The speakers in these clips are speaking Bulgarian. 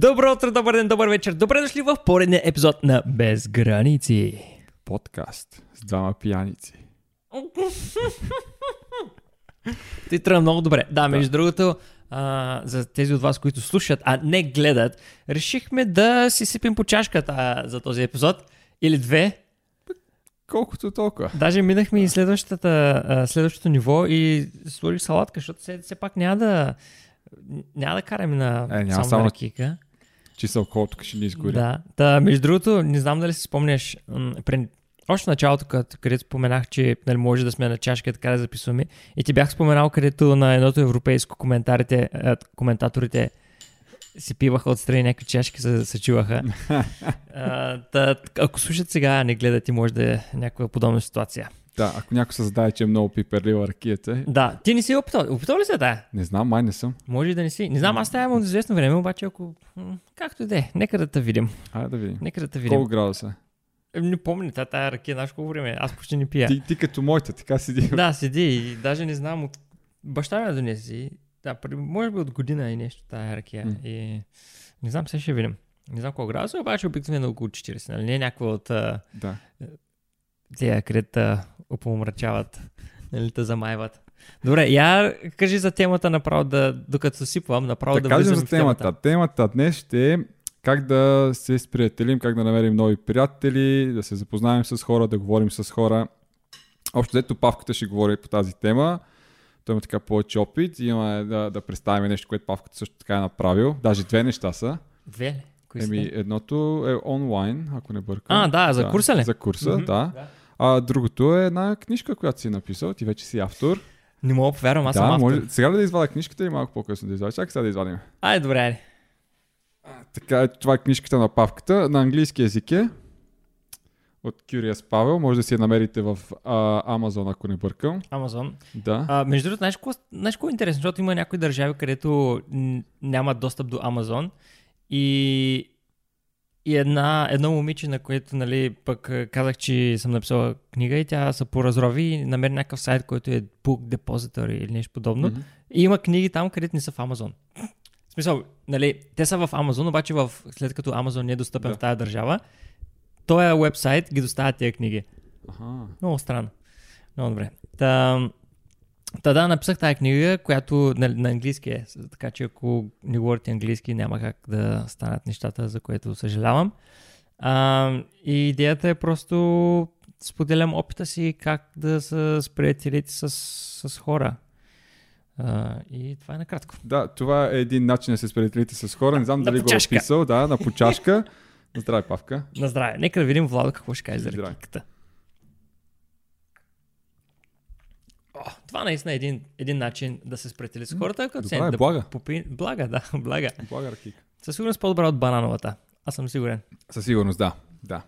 Добро утро, добър ден, добър вечер. Добре дошли в поредния епизод на Без граници. Подкаст с двама пияници. Ти тръгна много добре. Да, между другото, а, за тези от вас, които слушат, а не гледат, решихме да си сипим по чашката за този епизод. Или две. Колкото толкова. Даже минахме и следващата, следващото ниво и сложих салатка, защото все, все пак няма да, няма да караме на Е, няма само, само на на- Чист алкохол тук ще ни изгори. Да. Та, между другото, не знам дали си спомняш, при... още в началото, където, споменах, че нали, може да сме на чашка, така да записваме. И ти бях споменал, където на едното европейско коментарите, коментаторите си пиваха отстрани някакви чашки, се, чуваха. а, та, ако слушат сега, не гледат и може да е някаква подобна ситуация. Да, ако някой се задае, че е много пиперлива ракията, Да, ти не си опитал. Опитал ли се тая? не знам, май не съм. Може и да не си. Не знам, аз имам от известно време, обаче ако... Както и да е, нека да те видим. Айде да видим. Нека да те видим. Колко градуса? Е, Не помня, тая, тая ракия, знаеш колко време. е? Аз почти не пия. Ти, ти като моята, така седи. Да, седи и даже не знам от... Баща ми донеси. Да, може би от година и нещо тая ракия. М. И не знам, сега ще видим. Не знам колко градуса, обаче обикновено около 40. Нали? Не е някаква от а, Да. Тия, където опомрачават. Нали, те замайват. Добре, я кажи за темата направо, да, докато сипвам, направо Да да, кажем за темата. темата. Темата днес ще е как да се сприятелим, как да намерим нови приятели, да се запознаем с хора, да говорим с хора. Общо взето Павката ще говори по тази тема. Той има така повече опит. Имаме да, да представим нещо, което Павката също така е направил. Даже две неща са. Две? Кои Еми, едното е онлайн, ако не бъркам. А, да, за курса ли? За курса, Мгм. да. А другото е една книжка, която си написал. Ти вече си автор. Не мога повярвам, аз съм да, автор. може. Сега ли да извадя книжката или малко по-късно да извадя? Чакай сега да извадим. Ай, добре, айде. Така, това е книжката на Павката. На английски език е. От Curious Павел. Може да си я намерите в а, Amazon, ако не бъркам. Амазон. Да. А, между другото, знаеш какво, знаеш какво е интересно, защото има някои държави, където н- нямат достъп до Амазон и, и една, едно момиче, на което нали, пък а, казах, че съм написала книга и тя се поразрови и намери някакъв сайт, който е Book Depository или нещо подобно. Мгм. И има книги там, където не са в Амазон. В смисъл, нали, те са в Амазон, обаче в, след като Амазон не е достъпен Да. в тази държава, този вебсайт ги доставя тези книги. Аха. Много странно. Много добре. Та, та да, написах тази книга, която на, на английски е, така че ако не говорите английски, няма как да станат нещата, за което съжалявам. А, и идеята е просто споделям опита си как да се сприятелите с, с хора. А, и това е накратко. Да, това е един начин да се сприятелите с хора. Не знам На дали го е описал. Да, на почашка. Здравей, Павка. На здраве. Нека да видим Владо какво ще каже за Здраве. ракиката. О, това наистина е един, един начин да се сприятели с хората, като Добра е, да блага. Попи... Блага, да, блага. Блага ракика. Със сигурност по-добра от банановата. Аз съм сигурен. Със сигурност, да. Да.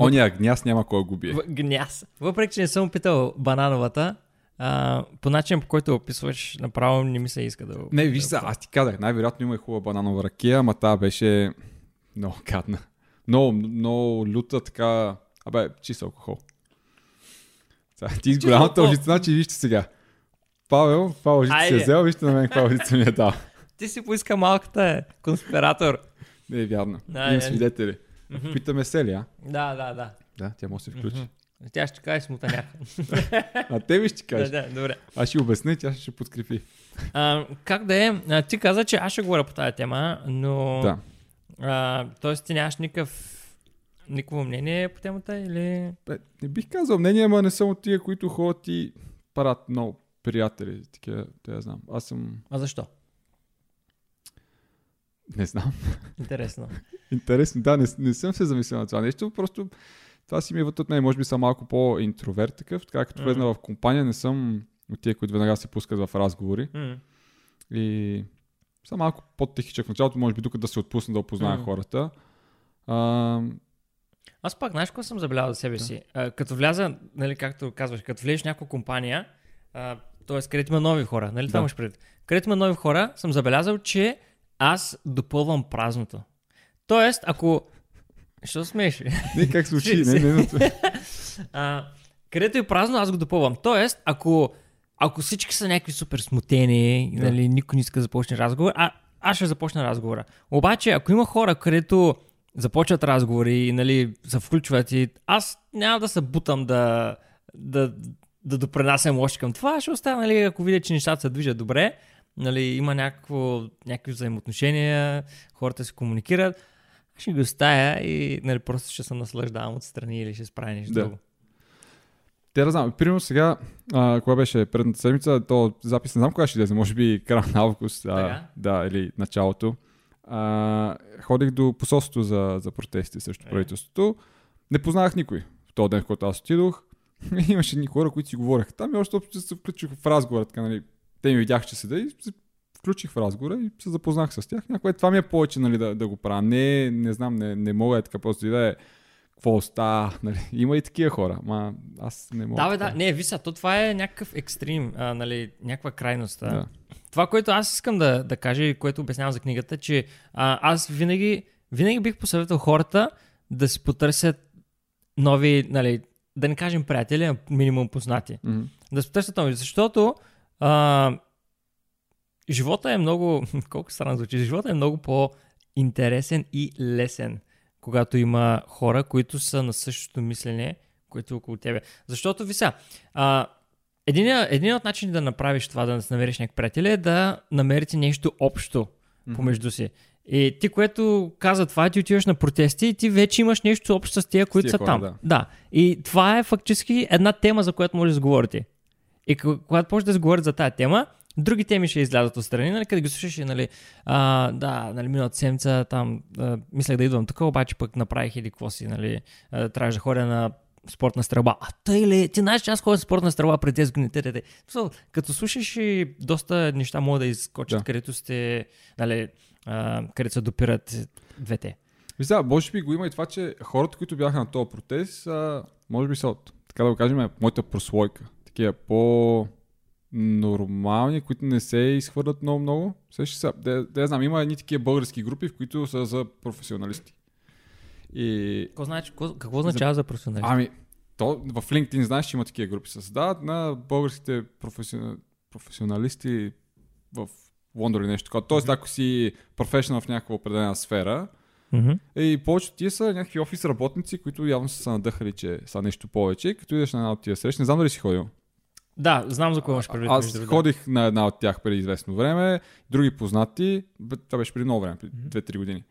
Ония гняз няма кой го бие. В... Гняз. Въпреки, че не съм опитал банановата, а, по начин по който описваш, направо не ми се иска да... Не, виж да- аз ти казах, най-вероятно има и хубава бананова ракия, ама тази беше много гадна. Много, много люта, така... Абе, чист алкохол. Ти с голямата лъжица, значи вижте сега. Павел, това лъжица си е взел, вижте на мен каква лъжица ми е дал. Ти си поиска малката е, конспиратор. Не е вярно. Да, Имам е. свидетели. Питаме се ли, а? Да, да, да. Да, тя може да се включи. Мгм. Тя ще каже смутаняк. А те ви ще да, кажеш. да, добре. Аз ще обясня, тя ще подкрепи. А, как да е? А, ти каза, че аз ще говоря по тази тема, но... Да. А, тоест ти нямаш никакъв... Никакво мнение по темата или... Бе, не бих казал мнение, ама не съм от тия, които ходят и правят много приятели. Такива, я знам. Аз съм... А защо? Не знам. Интересно. Интересно, да, не, не съм се замислил на това нещо, просто това си ми е вътре от мен. Може би съм малко по-интроверт такъв, така като Мгм. влезна в компания, не съм от тия, които веднага се пускат в разговори. М. И съм малко по-техичък в началото, може би докато да се отпусна да опозная Мгм. хората. А, Аз пак, знаеш какво съм забелязал за себе си? А, като вляза, нали, както казваш, като влезеш в някаква компания, а, т.е. където има нови хора, нали това Да. имаш пред. Където има нови хора, съм забелязал, че аз допълвам празното. Тоест, ако... Що смееш? не, как Си- не, не, не, а, където е празно, аз го допълвам. Тоест, ако, ако всички са някакви супер смутени, Да. нали, никой не иска да започне разговор, а аз ще започна разговора. Обаче, ако има хора, където започват разговори и нали, се включват и аз няма да се бутам да, да, да допренасям още към това, ще остана, нали, ако видя, че нещата се движат добре, нали, има някакво, някакви взаимоотношения, хората се комуникират, ще ги оставя и нали, просто ще се наслаждавам отстрани или ще справя нещо Да. друго. Те да знам. Примерно сега, а, кога беше предната седмица, то запис не знам кога ще излезе, може би края на август, а, да, или началото. А, ходих до посолството за, за протести срещу Е. правителството. Не познавах никой в този ден, в който аз отидох. Имаше ни хора, които си говореха там и още общо се включих в разговора. Така, нали. Те ми видях, че седа и се включих в разговора и се запознах с тях. Някое това ми е повече нали, да, да го правя. Не, не знам, не, не мога е така просто да е какво става. Нали. Има и такива хора, ма аз не мога. Да, бе, да. Не, виса, то това е някакъв екстрим, а, нали, някаква крайност. Да. Това, което аз искам да, да кажа и което обяснявам за книгата, че а, аз винаги, винаги бих посъветвал хората да си потърсят нови, нали, да не кажем приятели, а минимум познати. Мгм. Да си потърсят нови, защото а, живота е много, колко странно звучи, живота е много по-интересен и лесен, когато има хора, които са на същото мислене, което е около тебе. Защото, вися, а, един, един от начините да направиш това, да намериш някакви приятели, е да намерите нещо общо помежду си. И ти, което каза това, ти отиваш на протести и ти вече имаш нещо общо с тия, които тия са хора, там. да. да. И това е фактически една тема, за която може да сговорите. И когато почнете да сговорите за тази тема, други теми ще излязат отстрани, нали, къде ги слушаш нали, а, да, нали, миналата седмица там, а, мислех да идвам тук, обаче пък направих или какво си, нали, а, трябваше да ходя на спортна стрелба. А тъй ли? Ти знаеш, че аз ходя на спортна стрелба преди 10 години. Те, те, те. Смисъл, Като слушаш и доста неща могат да изкочат, Да. където сте, нали, а, където се допират двете. Вижте, може би го има и това, че хората, които бяха на този протест, а, може би са от, така да го кажем, моята прослойка. Такива по нормални, които не се изхвърлят много-много. Сещаш се, да, да знам, има едни такива български групи, в които са за професионалисти. И Какво, значи, какво, какво означава за професионалист? Ами, то в LinkedIn знаеш, че има такива групи. Създават на българските професиона... професионалисти в Лондон или нещо такова. Тоест, ако си професионал в някаква определена сфера, Мгм. и повечето тия са някакви офис работници, които явно са се надъхали, че са нещо повече. Като идеш на една от тия срещи, не знам дали си ходил. Да, знам за кое имаш предвид. Аз другото. ходих на една от тях преди известно време, други познати, това беше преди много време, преди Мгм. 2-3 години.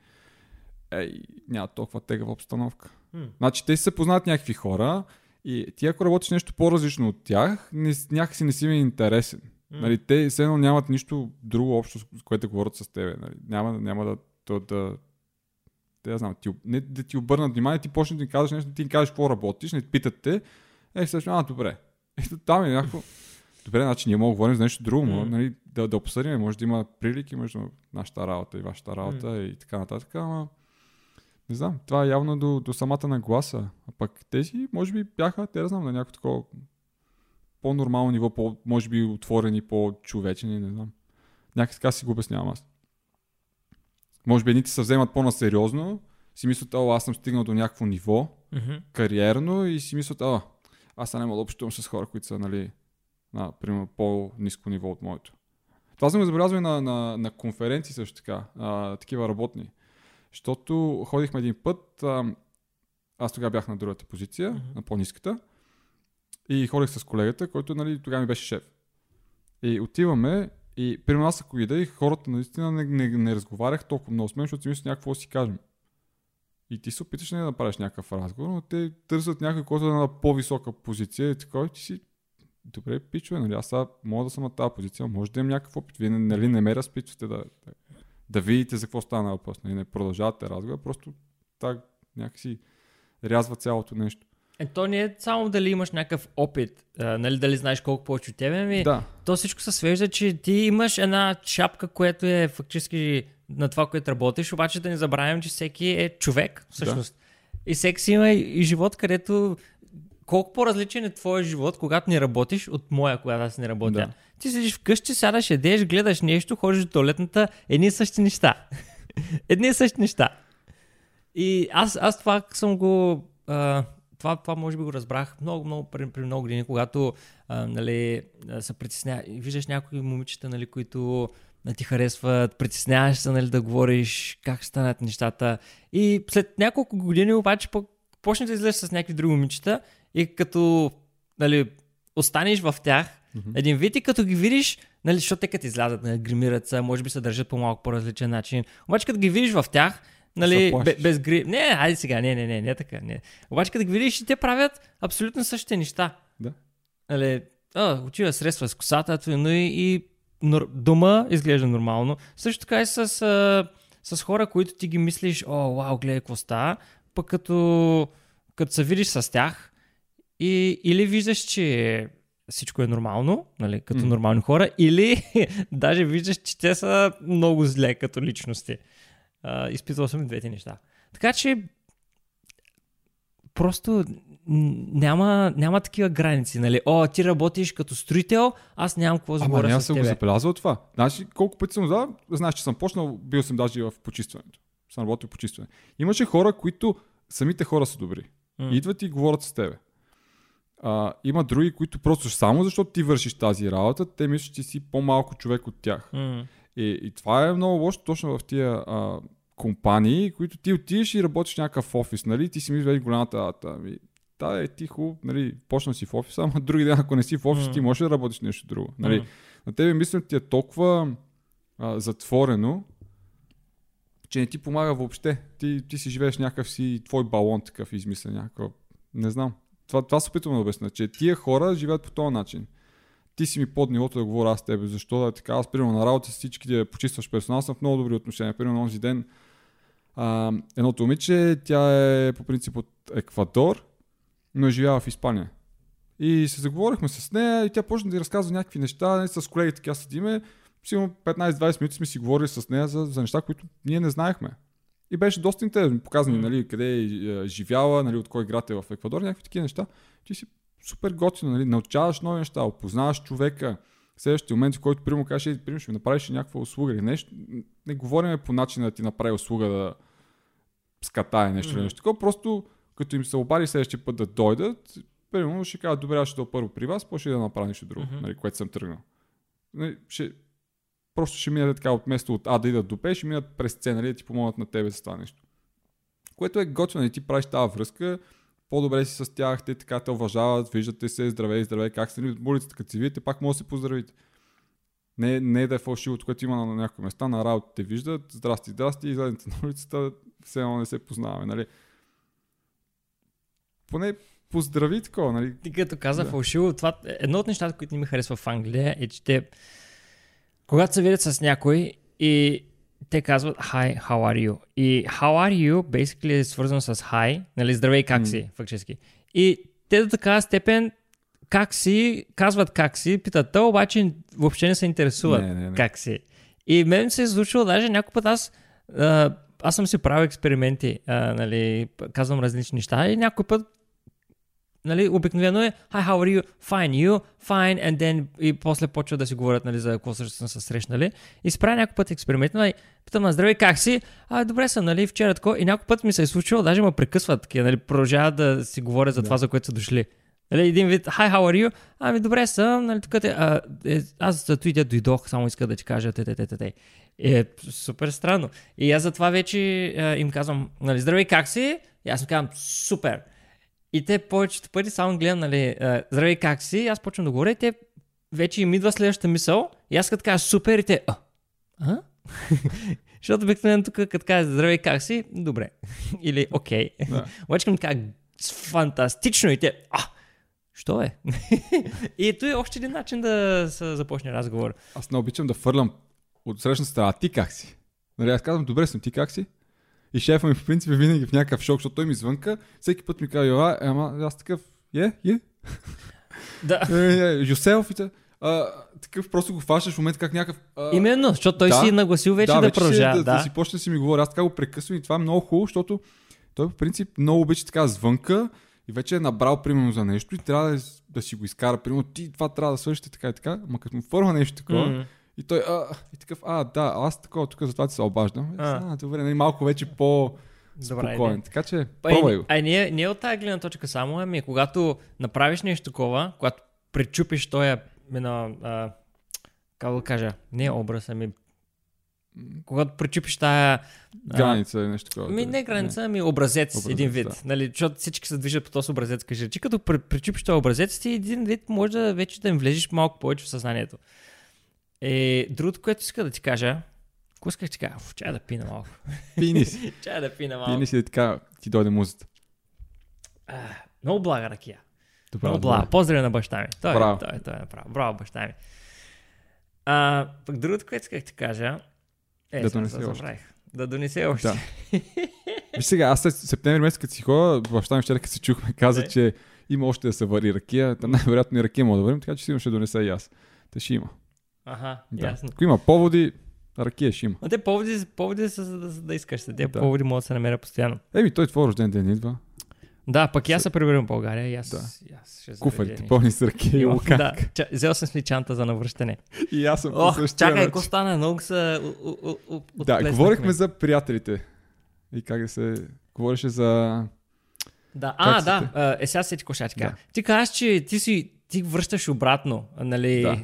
Ей, няма толкова тегава обстановка. Значи те се познат някакви хора и ти ако работиш нещо по-различно от тях, не, някакси не си ми интересен. Нали, те все едно нямат нищо друго общо, с което да говорят с тебе. Нали. Няма, няма да, то, да, да, я знам, ти, не да ти обърнат внимание, ти почнеш да им кажеш нещо, ти им кажеш какво работиш, не питат те, е, също, а, добре. Ето там е някакво. Добре, значи ние мога да говорим за нещо друго, mm. нали, да, да обсъдим, може да има прилики между нашата работа и вашата работа и така нататък, ама не знам, това е явно до, до самата нагласа. А пък тези, може би, бяха, те да знам, на някакво такова по-нормално ниво, по, може би отворени, по-човечени, не знам. Някак така си го обяснявам аз. Може би едните се вземат по-насериозно, си мислят, о, аз съм стигнал до някакво ниво, Мгм. кариерно и си мислят, а, аз сега няма да общувам с хора, които са, нали, на, примерно, по-низко ниво от моето. Това съм го забелязал и на, на, на конференции също така, а, такива работни. Защото ходихме един път, а, аз тогава бях на другата позиция, Мгм. на по-низката, и ходих с колегата, който нали, тогава ми беше шеф. И отиваме и при нас ако иде, и хората наистина не, не, не разговарях толкова много с мен, защото си мисля някакво си кажем. И ти се опиташ не да направиш някакъв разговор, но те търсят някой, който е на по-висока позиция и така, и ти си добре, пичове, нали, аз сега мога да съм на тази позиция, може да имам някакъв опит. Вие нали, не ме разпитвате да, да, да видите за какво стана въпрос. Нали, не продължавате разговор, просто так някакси рязва цялото нещо. Е, то не е само дали имаш някакъв опит, а, нали, дали знаеш колко повече от тебе, ами Да, то всичко се свежда, че ти имаш една шапка, която е фактически на това, което работиш, обаче да не забравяме, че всеки е човек, всъщност. И всеки си има и, живот, където колко по-различен е твоя живот, когато не работиш, от моя, когато аз не работя. Да. Ти седиш вкъщи, сядаш, ядеш, гледаш нещо, ходиш до туалетната, едни и същи неща. едни и същи неща. И аз, аз това съм го... А, това, това може би го разбрах много, много, при, при много години, когато а, нали, се притесня. Виждаш някои момичета, нали, които не ти харесват, притесняваш се нали, да говориш как станат нещата. И след няколко години обаче по- почнеш да излезеш с някакви други момичета и като нали, останеш в тях, Мгм. един вид и като ги видиш, нали, защото те като излязат, нали, гримират се, може би се държат по малко по-различен начин. Обаче като ги видиш в тях, нали, бе, без гри... Не, айде сега, не, не, не, не така, не. Обаче като ги видиш, те правят абсолютно същите неща. Да. Нали, а, отива средства с косата, но и, и дома изглежда нормално. Също така и с, а, с хора, които ти ги мислиш, о, вау, гледай какво става, пък като, като се видиш с тях и, или виждаш, че всичко е нормално, нали, като М. нормални хора, или даже виждаш, че те са много зле като личности. А, изпитвал съм и двете неща. Така че просто няма, няма такива граници, нали? О, ти работиш като строител, аз нямам какво да говоря не, с съм го забелязал това. Значи, колко пъти съм задал, знаеш, че съм почнал, бил съм даже и в почистването. Съм работил в почистване. Имаше хора, които самите хора са добри. М. Идват и говорят с тебе. А, има други, които просто само защото ти вършиш тази работа, те мислят, че си по-малко човек от тях. М. И, и това е много лошо точно в тия а, компании, които ти отидеш и работиш в някакъв офис, нали? Ти си мислиш, голямата работа. Ами, да, е тихо, нали, почна си в офиса, ама други ден, ако не си в офис, М. ти можеш да работиш нещо друго. Нали? М. На тебе мисля, ти е толкова а, затворено, че не ти помага въобще. Ти, ти си живееш някакъв си твой балон такъв измислен, някакъв. Не знам. Това, това се опитвам да обясня, че тия хора живеят по този начин. Ти си ми под нивото да говоря аз с тебе. Защо да е така? Аз, примерно, на работа с всички да почистваш персонал, съм в много добри отношения. Примерно, онзи ден а, едното момиче, тя е по принцип от Еквадор, но е живяла в Испания. И се заговорихме с нея и тя почна да й разказва някакви неща. Нали, С колегите така седиме. Сигурно 15-20 минути сме си говорили с нея за, за неща, които ние не знаехме. И беше доста интересно. Показани, нали, къде е е живяла, нали, от кой град е в Еквадор, някакви такива неща. Ти си супер готино, нали, научаваш нови неща, опознаваш човека. В следващия момент, в който примерно кажеш, «Ей, примерно ще ми направиш някаква услуга или нещо, не говорим по начин да ти направи услуга да скатае нещо или нещо такова, просто като им се обади следващия път да дойдат, примерно ще кажат, добре, аз ще дойда първо при вас, после да направя нещо друго, Мгм. нали, което съм тръгнал. Нали, ще, просто ще минат така от место от А да идат до Б, ще минат през С, нали, да ти помогнат на тебе за това нещо. Което е готино, и ти правиш тази връзка, по-добре си с тях, те така те уважават, виждате се, здравей, здравей, как сте, от улицата, като си видите, пак може да се поздравите. Не, не да е фалшивото, което има на някои места, на работа те виждат, здрасти, здрасти, излезете на улицата, все едно не се познаваме, нали. Поне поздрави такова, нали. Ти като каза Да. фалшиво, това е едно от нещата, които не ми харесва в Англия е, че те, когато се видят с някой и те казват Hi, how are you? И how are you basically е свързано с hi, нали, здравей, как си, фактически. И те до такава степен как си, казват как си, питат те, обаче въобще не се интересуват Не, не, не. как си. И мен се е случило даже някой път аз, а, аз съм си правил експерименти, а, нали, казвам различни неща и някой път нали, обикновено е Hi, how are you? Fine, you? Fine, and then и после почва да си говорят нали, за какво също са се срещнали. И спря някой път експеримент, нали, питам, а здравей, как си? А, добре съм, нали, вчера тако. И някой път ми се е случило, даже ме прекъсват такива, нали, продължават да си говорят за Да. това, за което са дошли. Нали, един вид, hi, how are you? Ами добре съм, нали, тук те, а, е, аз за и дойдох, само иска да ти кажа, те, те, те, те, те. Е, супер странно. И аз затова вече а, им казвам, нали, здравей, как си? И аз им казвам, супер. И те повечето пъти само гледам, нали, здравей, как си? Аз почвам да говоря и те вече им идва следващата мисъл. И аз като кажа супер и те, а? а? Защото обикновено тук като кажа здравей, как си? Добре. Или окей. Да. Обаче като кажа фантастично и те, а, що е? и то е още един начин да се започне разговор. Аз не обичам да фърлям от срещна страна. Ти как си? Нали, аз казвам, добре съм, ти как си? И шефа ми по принцип е винаги в някакъв шок, защото той ми звънка, всеки път ми казва, Йова, е, ама аз такъв, е, е, Да. е, yourself и а, такъв просто го фащаш в момента как някакъв... А, Именно, защото той да. си е нагласил вече да, вече продължава. Да, да, да, си почне да си ми говори. Аз така го прекъсвам и това е много хубаво, защото той по принцип много обича така звънка и вече е набрал примерно за нещо и трябва да, да си го изкара. Примерно ти това трябва да свършите така и така, ама като му фърма нещо такова М. и той а, и такъв, а да, аз такова тук затова ти се обаждам. А. А, добре, нали, малко вече по Добра идея. спокоен. Така че, А, пробвай го. а не, не от тази гледна точка само, ами когато направиш нещо такова, когато пречупиш този, едно, а, как да кажа, не образ, ами когато пречупиш тая... а, Граница или нещо такова. Ми, не граница, ами образец, Образец, един вид. да. Нали, защото всички се движат по този образец, кажи речи. Като причупиш този образец, ти един вид може да вече да им влезеш малко повече в съзнанието. Е, другото, което иска да ти кажа, ако исках ти кажа, «Уф, чай да пина малко. Пини си. чай да пина малко. Пини си и така ти дойде музата. А, много блага ракия. Добре, Много блага. Поздрави на баща ми. Той, Браво. той, той е направо. Браво, баща ми. А, пък другото, което исках ти кажа, е, Да донесе се още. забравих. Да донесе още. Да. Виж сега, аз след септември месец, като си ходя, баща ми вчера, като се чухме, каза, Да. че има още да се вари ракия. Та най-вероятно и ракия мога да варим, така че сигурно ще донеса и аз. Те ще има. Аха, Да. ясно. Ако има поводи, ракия ще има. Но те поводи, поводи са за да, за да искаш. Те Да. поводи могат да се намерят постоянно. Еми, той твой рожден ден идва. Да, пък аз се прибирам в България и аз, Да. аз ще Куфарите пълни с ракия. и нещо. лука. Да, ча, взел съм си чанта за навръщане. И аз съм Ох, същия чакай, какво стана? Много са... Да, говорихме за приятелите. И как да се... Говореше за... Да, а, да. а, Е, сега се ти кажа. Да. Ти казваш, че ти си... Ти връщаш обратно, нали, Да.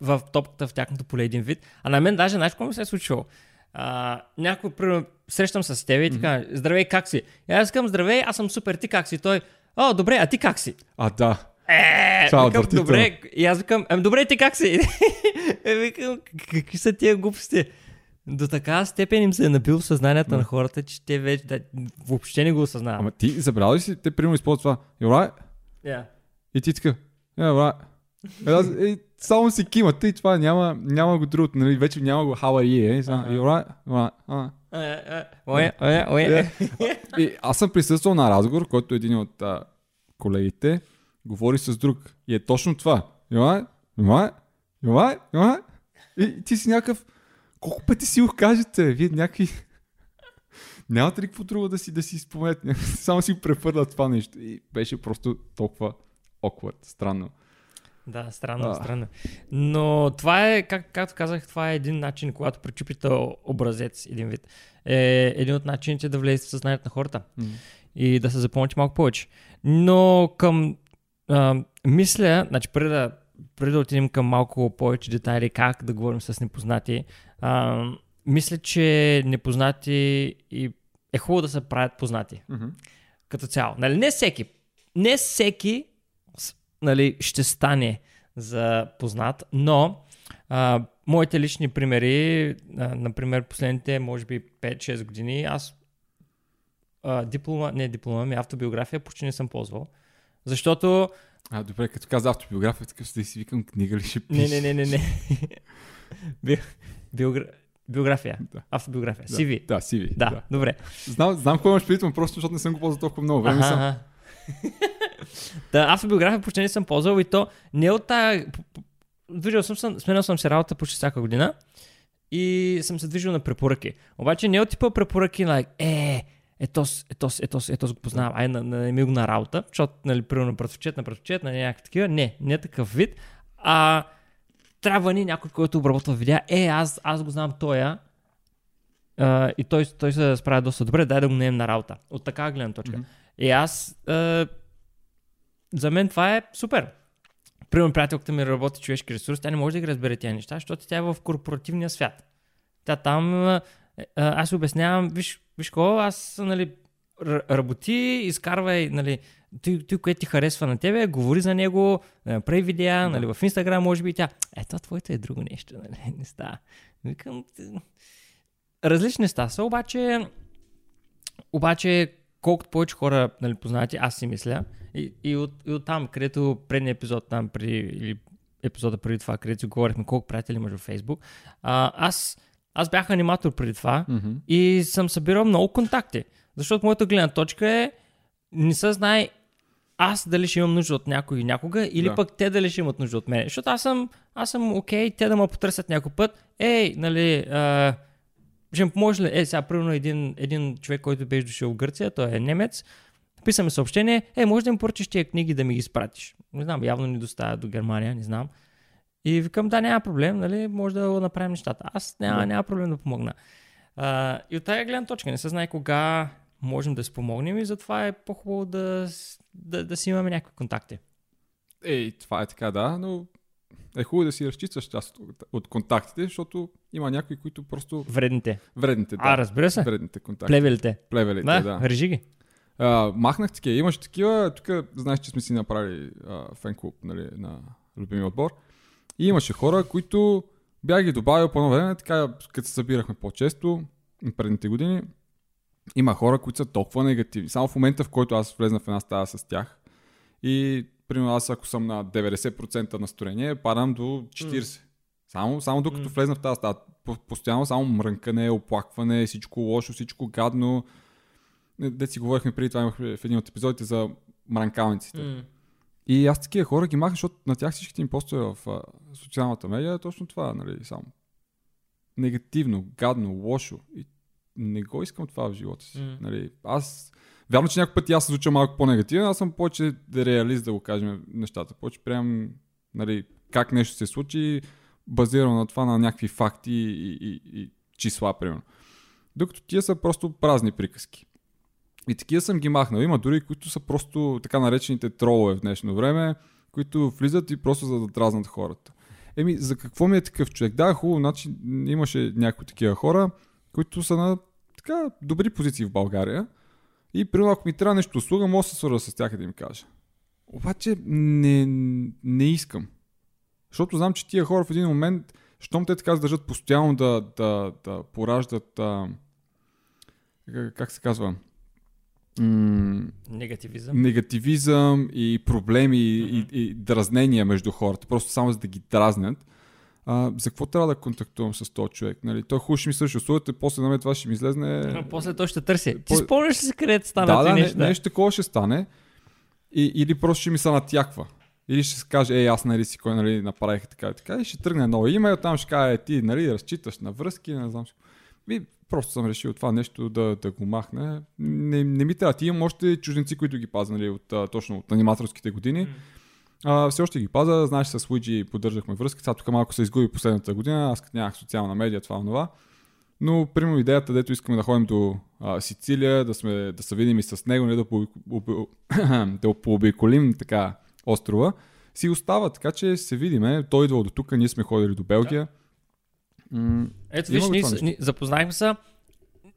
В топката в тяхното поле един вид. А на мен даже, знаеш какво ми се е случило? А, някой, примерно, срещам с теб и ти кажа, здравей, как си? И аз казвам, здравей, аз съм супер, ти как си? Той, о, добре, а ти как си? А, да. Е, Това е викам, добре, и аз викам, ами добре, ти как си? е, викам, «К- какви са тия глупости? До така степен им се е набил в съзнанието на хората, че те вече да, въобще не го осъзнават. Ама ти забравя ли си, те примерно използват това. You right? Yeah. И ти така. Yeah, right. Е, е, само си кимате и това няма, няма го другото, нали? Вече няма го how are you, е? Ага. You right? Е, е. И аз съм присъствал на разговор, който един от а, колегите говори с друг. И е точно това. You right? You right? И ти си някакъв... Колко пъти си го кажете? Вие някакви... Нямате ли какво друго да си, да си спомнете? Само си препърнат това нещо. И беше просто толкова awkward, странно. Да, странно, А. странно. Но това е, как, както казах, това е един начин, когато пречупите образец, един вид. Е един от начините да влезете в съзнанието на хората и да се запомните малко повече. Но към... А, мисля, значи преди да, преди да отидем към малко повече детайли как да говорим с непознати, а, мисля, че непознати и е хубаво да се правят познати Мгм. като цяло. Нали, не всеки. Не всеки нали, ще стане за познат, но а, моите лични примери, а, например, последните, може би 5-6 години, аз а, диплома, не диплома, ми автобиография почти не съм ползвал. Защото... А, добре, като каза автобиография, така ще си викам книга ли ще Не, пише? не, не, не, не. Би, биогра... Биография. Да. Автобиография. Да. CV. Да, CV. Да, да, добре. Знам, знам какво имаш предвид, просто защото не съм го ползвал толкова много време. Аха, Съм. да, автобиография почти не съм ползвал и то не от тая... Движил съм, съм, сменял съм се работа почти всяка година и съм се движил на препоръки. Обаче не от типа препоръки, like, е, ето, с- ето, с- ето, с- ето, с го познавам, ай, на, на, ми го на работа, защото, нали, примерно, братовчет на братовчет, на някакви такива. Не, не е такъв вид. А трябва ни някой, който обработва видеа. Е, аз, аз го знам тоя. А, и той, той се справя доста добре, дай да го наем на работа. От такава гледна точка. Мгм. И аз, а, за мен това е супер. Примерно приятелката ми работи човешки ресурс, тя не може да ги разбере тези неща, защото тя е в корпоративния свят. Тя там, аз обяснявам, виж, виж какво, аз, нали, работи, изкарвай, нали, ти, ти, което ти харесва на тебе, говори за него, прави видеа, нали, в Инстаграм, може би тя, ето, твоето е друго нещо, нали, не става. Викам, «Т- различни неща са, обаче, обаче, колкото повече хора нали, познати, аз си мисля, и, и, от, и от там, където предния епизод, там преди, или епизода преди това, където си говорихме колко приятели имаш във Фейсбук, а, аз, аз бях аниматор преди това Мгм. и съм събирал много контакти. Защото моята гледна точка е, не се знае аз дали ще имам нужда от някой някога, или Да. пък те дали ще имат нужда от мен. Защото аз съм, аз съм окей, те да ме потърсят някой път. Ей, нали, а, ще ми поможе ли? Е, сега, примерно, един, един човек, който беше дошъл в Гърция, той е немец, писаме съобщение, е, може да ми поръчаш тия книги да ми ги изпратиш. Не знам, явно ни доставя до Германия, не знам. И викам, да, няма проблем, нали, може да направим нещата. Аз няма, няма проблем да помогна. А, и от тази гледна точка не се знае кога можем да спомогнем и затова е по-хубаво да, да, да си имаме някакви контакти. Ей, това е така, да, но е хубаво да си разчистваш част от, от контактите, защото има някои, които просто... Вредните. Вредните, да. А, разбира се. Вредните контакти. Плевелите. Плевелите, Да, да. режи ги. А, махнах такива. Имаше такива. Тук знаеш, че сме си направили а, фен клуб нали, на любимия отбор. И имаше хора, които бях ги добавил по едно време, така като се събирахме по-често, предните години. Има хора, които са толкова негативни. Само в момента, в който аз влезна в една стая с тях и примерно аз ако съм на 90% настроение, падам до 40%. Само, само докато М. влезна в тази стая, по- постоянно само мрънкане, оплакване, всичко лошо, всичко гадно. Де си говорихме преди това, имахме в един от епизодите за мранкалниците. М. И аз такива хора ги махах, защото на тях всичките им постове в а, социалната медия е точно това, нали, само. Негативно, гадно, лошо. И не го искам това в живота си. М. Нали, аз, вярно, че някой път аз се звуча малко по-негативен, аз съм повече реалист, да го кажем нещата. Повече приемам, нали, как нещо се случи, базирано на това на някакви факти и, и, и числа, примерно. Докато тия са просто празни приказки. И такива съм ги махнал. Има дори, които са просто така наречените тролове в днешно време, които влизат и просто за да дразнат хората. Еми, за какво ми е такъв човек? Да, хубаво, значи имаше някои такива хора, които са на така добри позиции в България. И примерно, ако ми трябва нещо услуга, мога да се свърза с тях и да им кажа. Обаче не, не искам. Защото знам, че тия хора в един момент, щом те така държат постоянно да, да, да пораждат а, как- се казва? М- Негативизъм. негативизъм и проблеми Мгм. и, и дразнения между хората, просто само за да ги дразнят. А, за какво трябва да контактувам с този човек? Нали? Той хубаво ще ми свърши услугата, после на мен това ще ми излезне. После той ще търси. Ти По- спомняш ли си където стана да, ти да, не, неща? нещо такова ще стане. И, или просто ще ми се натяква. Или ще се каже, ей, аз нали си кой нали, направих така и така. И ще тръгне ново име, оттам ще каже, ти нали, разчиташ на връзки, не знам. И просто съм решил това нещо да, да го махне. Не, не ми трябва. Ти имам още чужденци, които ги пазя, нали, от, а, точно от аниматорските години. М. А, все още ги паза. Знаеш, с Уиджи поддържахме връзка. Сега тук малко се изгуби последната година. Аз като нямах социална медия, това, това. Но, примерно, идеята, дето искаме да ходим до а, Сицилия, да, сме, да се видим и с него, не да, об- да пообиколим така острова, си остава. Така че се видиме. Той идва до тук, ние сме ходили до Белгия. М, Ето виж, ние, ние запознахме се.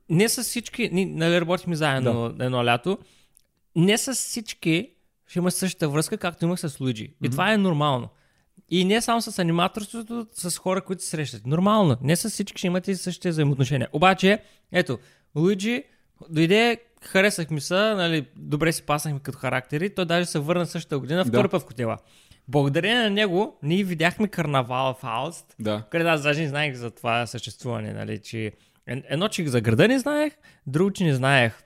Не с всички, ние нали, работихме заедно да. едно лято. Не с всички ще има същата връзка, както имах с Луиджи. И Мгм. това е нормално. И не само с аниматорството, с хора, които се срещат. Нормално. Не с всички ще имате същите взаимоотношения. Обаче, ето, Луиджи дойде, харесах ми се, нали, добре си паснахме като характери. Той даже се върна същата година, Да. втори път в котела. Благодарение на него, ние видяхме карнавал в Ауст, да. където аз даже не знаех за това съществуване, нали, че ед- едно, че за града не знаех, друго, че не знаех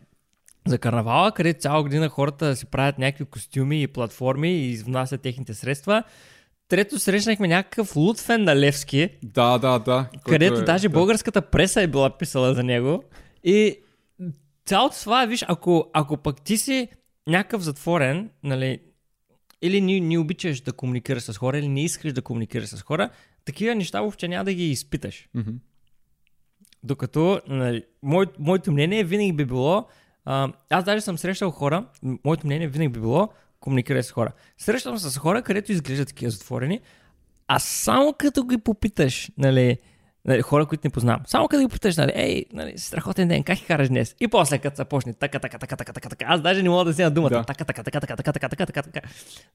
за карнавала, където цяла година хората си правят някакви костюми и платформи и внасят техните средства. Трето, срещнахме някакъв Лутфен на Левски, Да, да, да. където е, даже да. българската преса е била писала за него. И цялото това, виж, ако, ако пък ти си някакъв затворен, нали, или не, не обичаш да комуникираш с хора, или не искаш да комуникираш с хора, такива неща въобще няма да ги изпиташ. Мгм. Докато, нали, мое, моето мнение винаги би било, а, аз даже съм срещал хора, моето мнение винаги би било, комуникирай с хора. Срещам се с хора, където изглеждат такива затворени, а само като ги попиташ, нали, нали, хора, които не познавам, само като ги попиташ, нали, ей, нали, страхотен ден, как караш днес? И после като се почне така, така, така, така, така, така, аз даже не мога да взема думата, Да. така, така, така, така, така, така, така, така, така.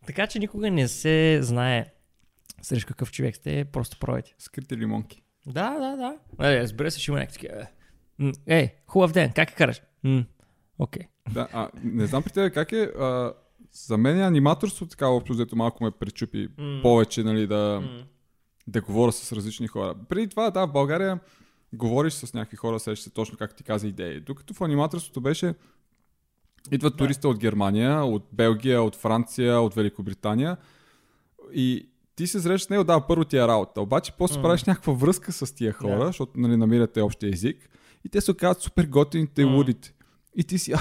Така че никога не се знае срещу какъв човек сте, просто пробайте. Скрити лимонки. Да, да, да. Нали, разбира се, ще има някакви Ей, хубав ден, как я караш? М, Окей. Да, а, не знам при теб как е. А, за мен е аниматорство така общо, взето малко ме пречупи М. повече, нали, да, М. да говоря с различни хора. Преди това, да, в България говориш с някакви хора, сещаш се точно как ти каза идеи. Докато в аниматорството беше идват Да. туриста от Германия, от Белгия, от Франция, от Великобритания и ти се срещаш с него, да, първо ти е работа. Обаче после М. правиш някаква връзка с тия хора, Да. защото нали, намирате общия език и те се оказват супер готините М. лудите. И ти си, а,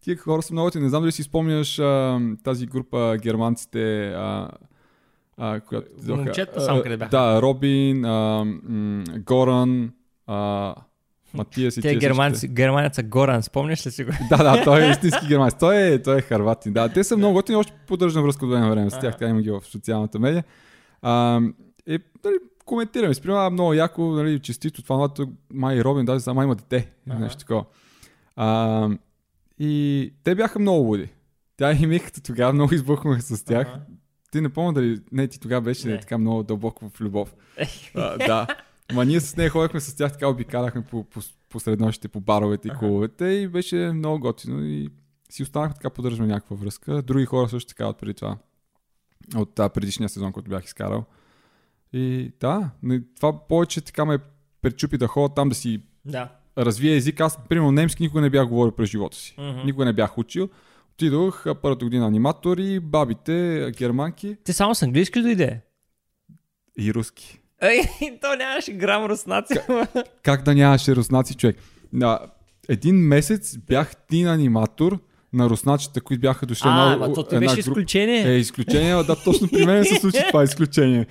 тия хора са много готини. Не знам дали си спомняш а, тази група германците, а, а, която... Момчета само къде бяха? Да, Робин, а, м, Горан, а, Матиас и Те германци, германеца Горан, спомняш ли си го? да, да, той е истински германец. Той е, той е харватин. Да, те са много готини, още поддържам връзка от време време с тях. Тя има ги в социалната медия. А, е, нали, коментираме. Спрямо много яко, нали, честито това, май Робин, даже сама има дете. Ага. Нещо такова. А, и те бяха много луди. Тя и Михата тогава много избухваха с тях. Ага. Ти не помня дали... Не, ти тогава беше Не. така много дълбоко в любов. А, да. Ма ние с нея ходихме с тях, така обикаляхме по, по, по среднощите, по баровете и клубовете и беше много готино и си останахме така, поддържаме някаква връзка. Други хора също така от преди това. От а, предишния сезон, който бях изкарал. И да, това повече така ме пречупи да ходя там да си Да. Развия език. Аз, примерно, немски никога не бях говорил през живота си. Мгм. Никога не бях учил. Отидох а, първата година аниматор и бабите, а, германки Ти само с английски дойде. и руски. Ей, то нямаше грам руснаци. Как да нямаше руснаци човек? На един месец бях тин аниматор на русначета, които бяха дошли. А, една, ма то ти беше гру- изключение. Е, изключение, а да, точно при мен се случи това изключение.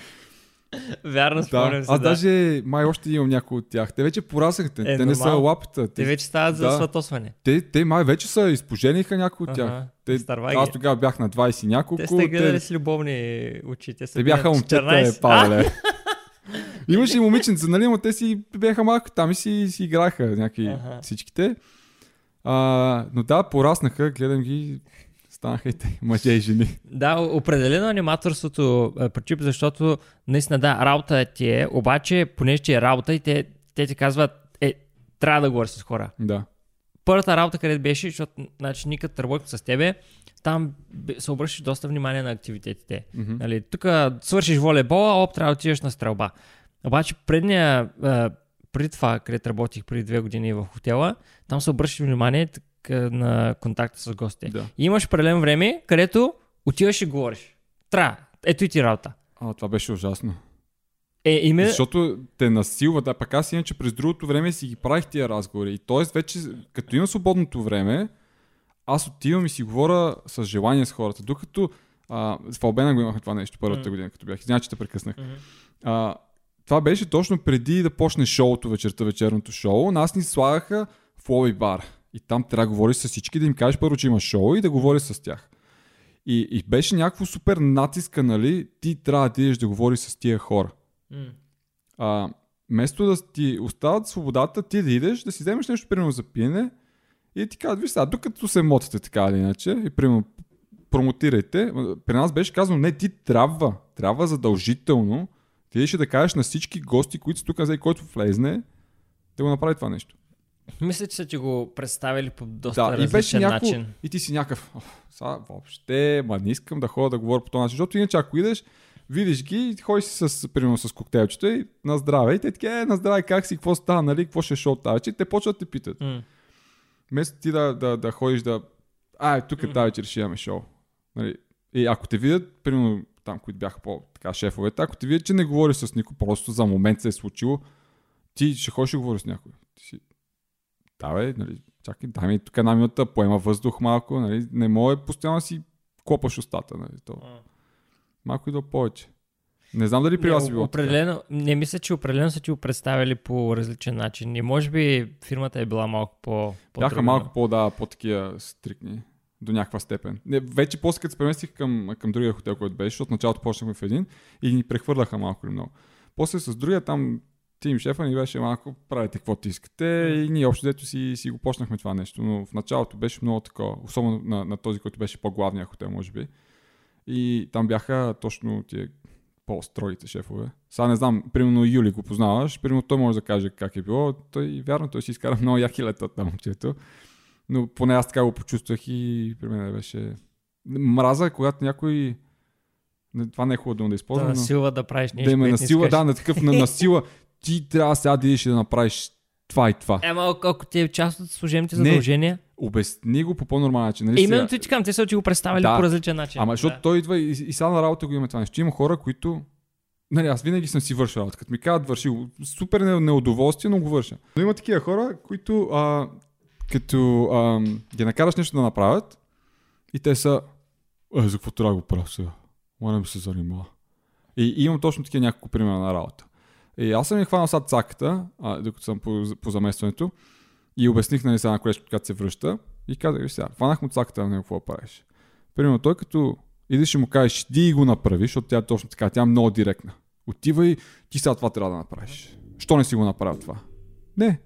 Вярно, Да. спомням се, Аз да. даже май още имам някои от тях. Те вече порасахте. Е, те не са нормално. лапта. Те вече стават за Да. сватосване. те, те май вече са изпожениха някои от тях. Ага, Те, старваги. аз тогава бях на 20 и няколко. Те сте гледали те, с любовни очи. Те, те бяха момчета, 14. е, пале. Имаше и момиченца, нали, но те си бяха малко там и си, си играха някакви Аха. всичките. А, но да, пораснаха, гледам ги, станаха и те, мъже и жени. Да, определено аниматорството е пречип, защото наистина да, работа ти е, обаче понеже ти е работа и те, те ти казват, е, трябва да говориш с хора. Да. Първата работа, където беше, защото значи, ние като работим с тебе, там се обръщаш доста внимание на активитетите. Мгм. Нали, тук свършиш волейбола, оп, трябва да отидеш на стрелба. Обаче предния, а, преди това, където работих преди две години в хотела, там се обръщаш внимание на контакта с гостите. Да. И имаш определен време, където отиваш и говориш. Трябва. Ето и ти работа. А, това беше ужасно. Е, име... Защото те насилват, а пък аз иначе през другото време си ги правих тия разговори. И т.е. вече, като имам свободното време, аз отивам и си говоря с желание с хората. Докато а, в Албена го имахме това нещо първата Мгм. година, като бях. Извинявай, че те прекъснах. Мгм. А, това беше точно преди да почне шоуто вечерта, вечерното шоу. Нас ни слагаха в лоби бар. И там трябва да говориш с всички, да им кажеш първо, че има шоу и да говориш с тях. И, и беше някакво супер натиска, нали? Ти трябва да идеш да говориш с тия хора. М. А, вместо да ти остават свободата, ти да идеш, да си вземеш нещо, примерно за пиене и ти кажат, виж сега, докато се мотите така или иначе, и примерно промотирайте, при нас беше казано, не, ти трябва, трябва задължително, ти и да кажеш на всички гости, които са тук, за който влезне, да го направи това нещо. Мисля, че са ти го представили по доста Да, и беше различен някакво, начин. и ти си някакъв, «Оф, сега въобще, ма не искам да ходя да говоря по този начин, защото иначе ако идеш, видиш ги и ходиш си с, примерно с коктейлчета и на здраве. И те така, е, на здраве, как си, какво става, нали, какво ще е шоу тази вечер? И те почват да те питат. М. Вместо ти да, да, да ходиш да, а, тук е тази вечер ще имаме шоу. Нали? И ако те видят, примерно там, които бяха по така шефовете, ако те видят, че не говориш с никой, просто за момент се е случило, ти ще ходиш и говориш с някой. Ти си, да, бе, нали, чакай, дай ми тук една минута, поема въздух малко, нали, не може постоянно да си клопаш устата, нали, то. А. Малко и да повече. Не знам дали при Не, вас е било така. определено, не мисля, че определено са ти го представили по различен начин. И може би фирмата е била малко по Бяха по малко по, да, по-такива стрикни до някаква степен. Не, вече после като се преместих към, към другия хотел, който беше, защото началото почнахме в един и ни прехвърляха малко или много. После с другия там тим шефа ни беше малко, правите каквото искате и ние общо дето си, си го почнахме това нещо, но в началото беше много такова, особено на, на този, който беше по-главния хотел, може би. И там бяха точно тия по-строгите шефове. Сега не знам, примерно Юли го познаваш, примерно той може да каже как е било. Той, вярно, той си изкара много яки лета от момчето. Но поне аз така го почувствах и при мен беше... Мраза, когато някой... Това не е хубаво да Да използвам, но... насилва да правиш нещо. Да не насила, да, на такъв на, насила. Ти трябва сега да идеш и да направиш това и това. Ема, ако- ти е част от служебните Не. задължения. Обясни го по по-нормален начин. Нали Именно сега? ти казвам, те са ти го представили Да. по различен начин. Ама защото да. той идва и, и сега на работа го има това нещо. Има хора, които... Нали, аз винаги съм си вършил работа. Като ми казват, върши го. Супер не- неудоволствие, но го върша. Но има такива хора, които а, като а, ги накараш нещо да направят и те са е, за какво трябва да го правя сега? Ма не ми се занимава. И, и имам точно такива няколко примера на работа. И аз съм я хванал сега цаката, а, докато съм по, по заместването и обясних нали, сега на колежка, когато се връща и казах, виж сега, хванах му цаката на него, какво правиш. Примерно той като И да ще му кажеш, ти го направи, защото тя е точно така, тя е много директна. Отивай, ти сега това трябва да направиш. Що не си го направил това? Не.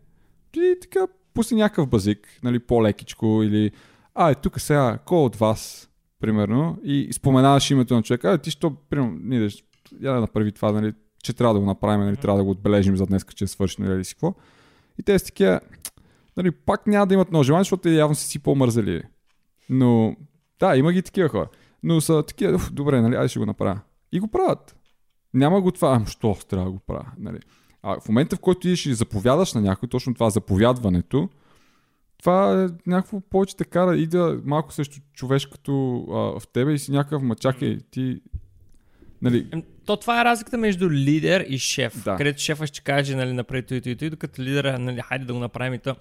Ти така пусни някакъв базик, нали, по-лекичко или а, е, тук сега, кой от вас, примерно, и споменаваш името на човека, а, ти що, примерно, ние да, я да направи това, нали, че трябва да го направим, нали, трябва да го отбележим за днес, че е свършено или си какво. И те са такива, нали, пак няма да имат много желание, защото те явно са си по-мързали. Но, да, има ги такива хора. Но са такива, "Уф, добре, нали, айде ще го направя. И го правят. Няма го това, ам, що трябва да го правя, нали. А в момента, в който идеш и заповядаш на някой, точно това заповядването, това е някакво повече те кара и да малко срещу човешкото а, в тебе и си някакъв мачакай, ти... Нали, То това е разликата между лидер и шеф. Да. Където шефа ще каже, нали, направи той, той, той, докато лидера, нали, хайде да го направим и то.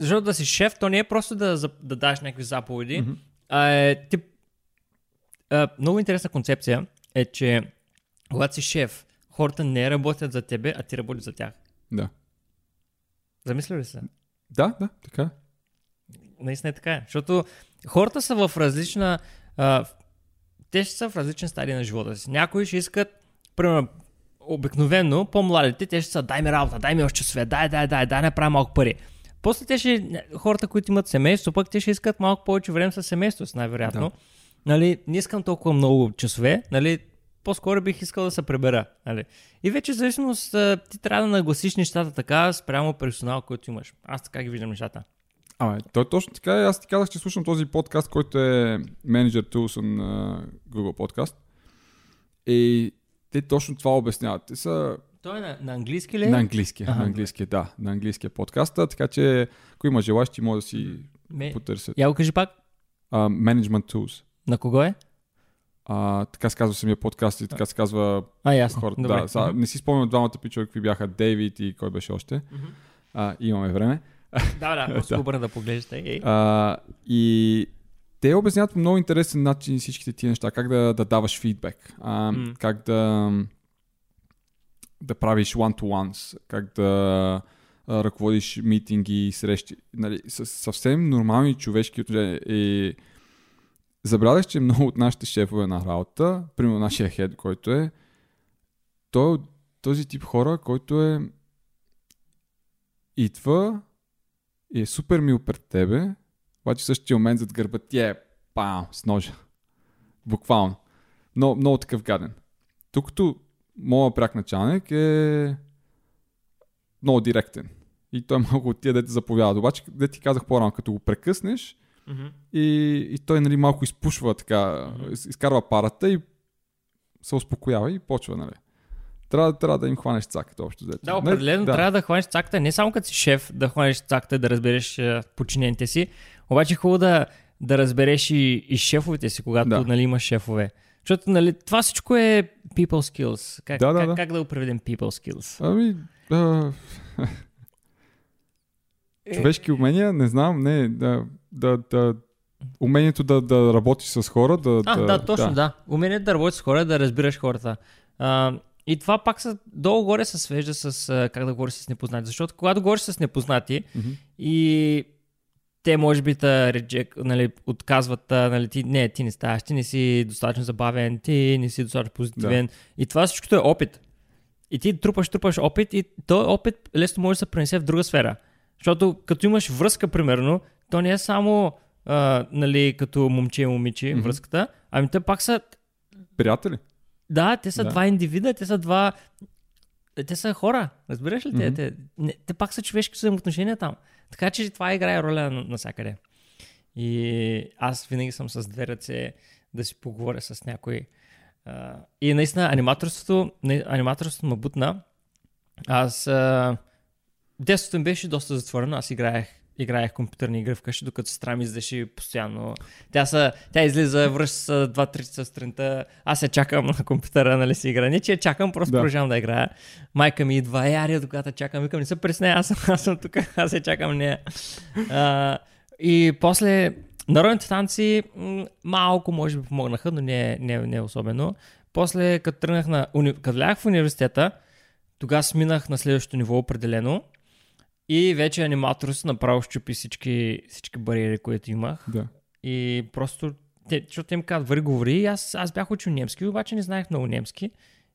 Защото да си шеф, то не е просто да, да даш някакви заповеди, Мгм. а е тип... А, много интересна концепция е, че когато си шеф, хората не работят за тебе, а ти работиш за тях. да. Замисля ли се? Да, да, така. е. Наистина е така. е. Защото хората са в различна... А, те ще са в различен стадий на живота си. Някои ще искат, примерно, обикновено, по-младите, те ще са дай ми работа, дай ми още часове, дай, дай, дай, дай направя малко пари. После те ще, хората, които имат семейство, пък те ще искат малко повече време с семейството си, най-вероятно. Да. Нали, не искам толкова много часове, нали, по-скоро бих искал да се пребера. Нали. И вече в зависимост ти трябва да нагласиш нещата така спрямо персонал, който имаш. Аз така ги виждам нещата. Ама, то е точно така. и Аз ти казах, че слушам този подкаст, който е Manager Tools на Google Podcast. И те точно това обясняват. Те са Той е на, на английски ли? е? на английски. Аха, на английски, да. На английския подкаста. Така че, ако има желащи, може да си Ме... потърсят. Я го кажи пак. Uh, Management Tools. На кого е? А, така се казва самия подкаст и така се казва А, ясно. хората. Добре. Да, са, не си спомням двамата пичове, какви бяха Дейвид и кой беше още. Мгм. А, имаме време. Да, да, просто обърна да. Ей. А, и те обясняват по много интересен начин всичките тия неща. Как да, да даваш фидбек. А, М. Как да, да правиш one-to-ones. Как да а, ръководиш митинги и срещи. Нали, с съвсем нормални човешки отношения. И забравях, че много от нашите шефове на работа, примерно нашия хед, който е, той е от този тип хора, който е идва и е супер мил пред тебе, обаче в същия момент зад гърба ти е пау, с ножа. Буквално. Но, много такъв гаден. Докато моят пряк началник е много директен. И той малко от тия дете заповяда. Обаче, де ти казах по-рано, като го прекъснеш Мгм. и, и той нали, малко изпушва така, из- изкарва парата и се успокоява и почва, нали. Трябва, трябва да им хванеш цаката общо взето. Да, определено Не, трябва да хванеш цаката, не само като си шеф, да хванеш цаката и да разбереш подчинените си, обаче е хубаво да, да разбереш и, и шефовете си, когато Да. нали, имаш шефове. Защото нали, това всичко е people skills. Как, Да, да, как, да. как да го преведем people skills? Ами, а, човешки умения, не знам, не, да, да, да умението да, да работиш с хора, да... А, да, точно, да. да. Умението да работиш с хора, да разбираш хората. А, и това пак са, долу-горе се свежда с как да говориш с непознати. Защото когато говориш с непознати Мгм. и те може би те реджек, нали, отказват, нали, ти, не, ти не ставаш, ти не си достатъчно забавен, ти не си достатъчно позитивен. И това всичкото е опит. И ти трупаш, трупаш опит и този опит лесно може да се пренесе в друга сфера. Защото като имаш връзка, примерно, то не е само а, нали, като момче и момиче Мгм. връзката, ами те пак са Приятели? Да, те са Да. два индивида, те са два. Те са хора, разбираш ли? Те, Мгм. те, не, те пак са човешки взаимоотношения там. Така че това играе роля на- навсякъде. И аз винаги съм с две ръце да си поговоря с някой. И наистина аниматорството, аниматорството ме бутна. Аз а, детството ми беше доста затворено. Аз играех играех компютърни игри вкъщи, докато сестра ми издеше постоянно. Тя, са, тя излиза, връща се 2-3 часа сутринта. Аз я чакам на компютъра, нали си игра. Не, че я чакам, просто Да. продължавам да играя. Майка ми идва, е, Ария, докато чакам. Викам, не се пресне, аз съм, аз съм тук, аз я чакам нея. А, и после народните танци малко може би помогнаха, но не, не, не особено. После, като тръгнах на като в университета, тогава сминах на следващото ниво определено. И вече аниматор си направо щупи всички, всички бариери, които имах. Да. И просто те, защото им казват, вари говори, аз, аз бях учил немски, обаче не знаех много немски.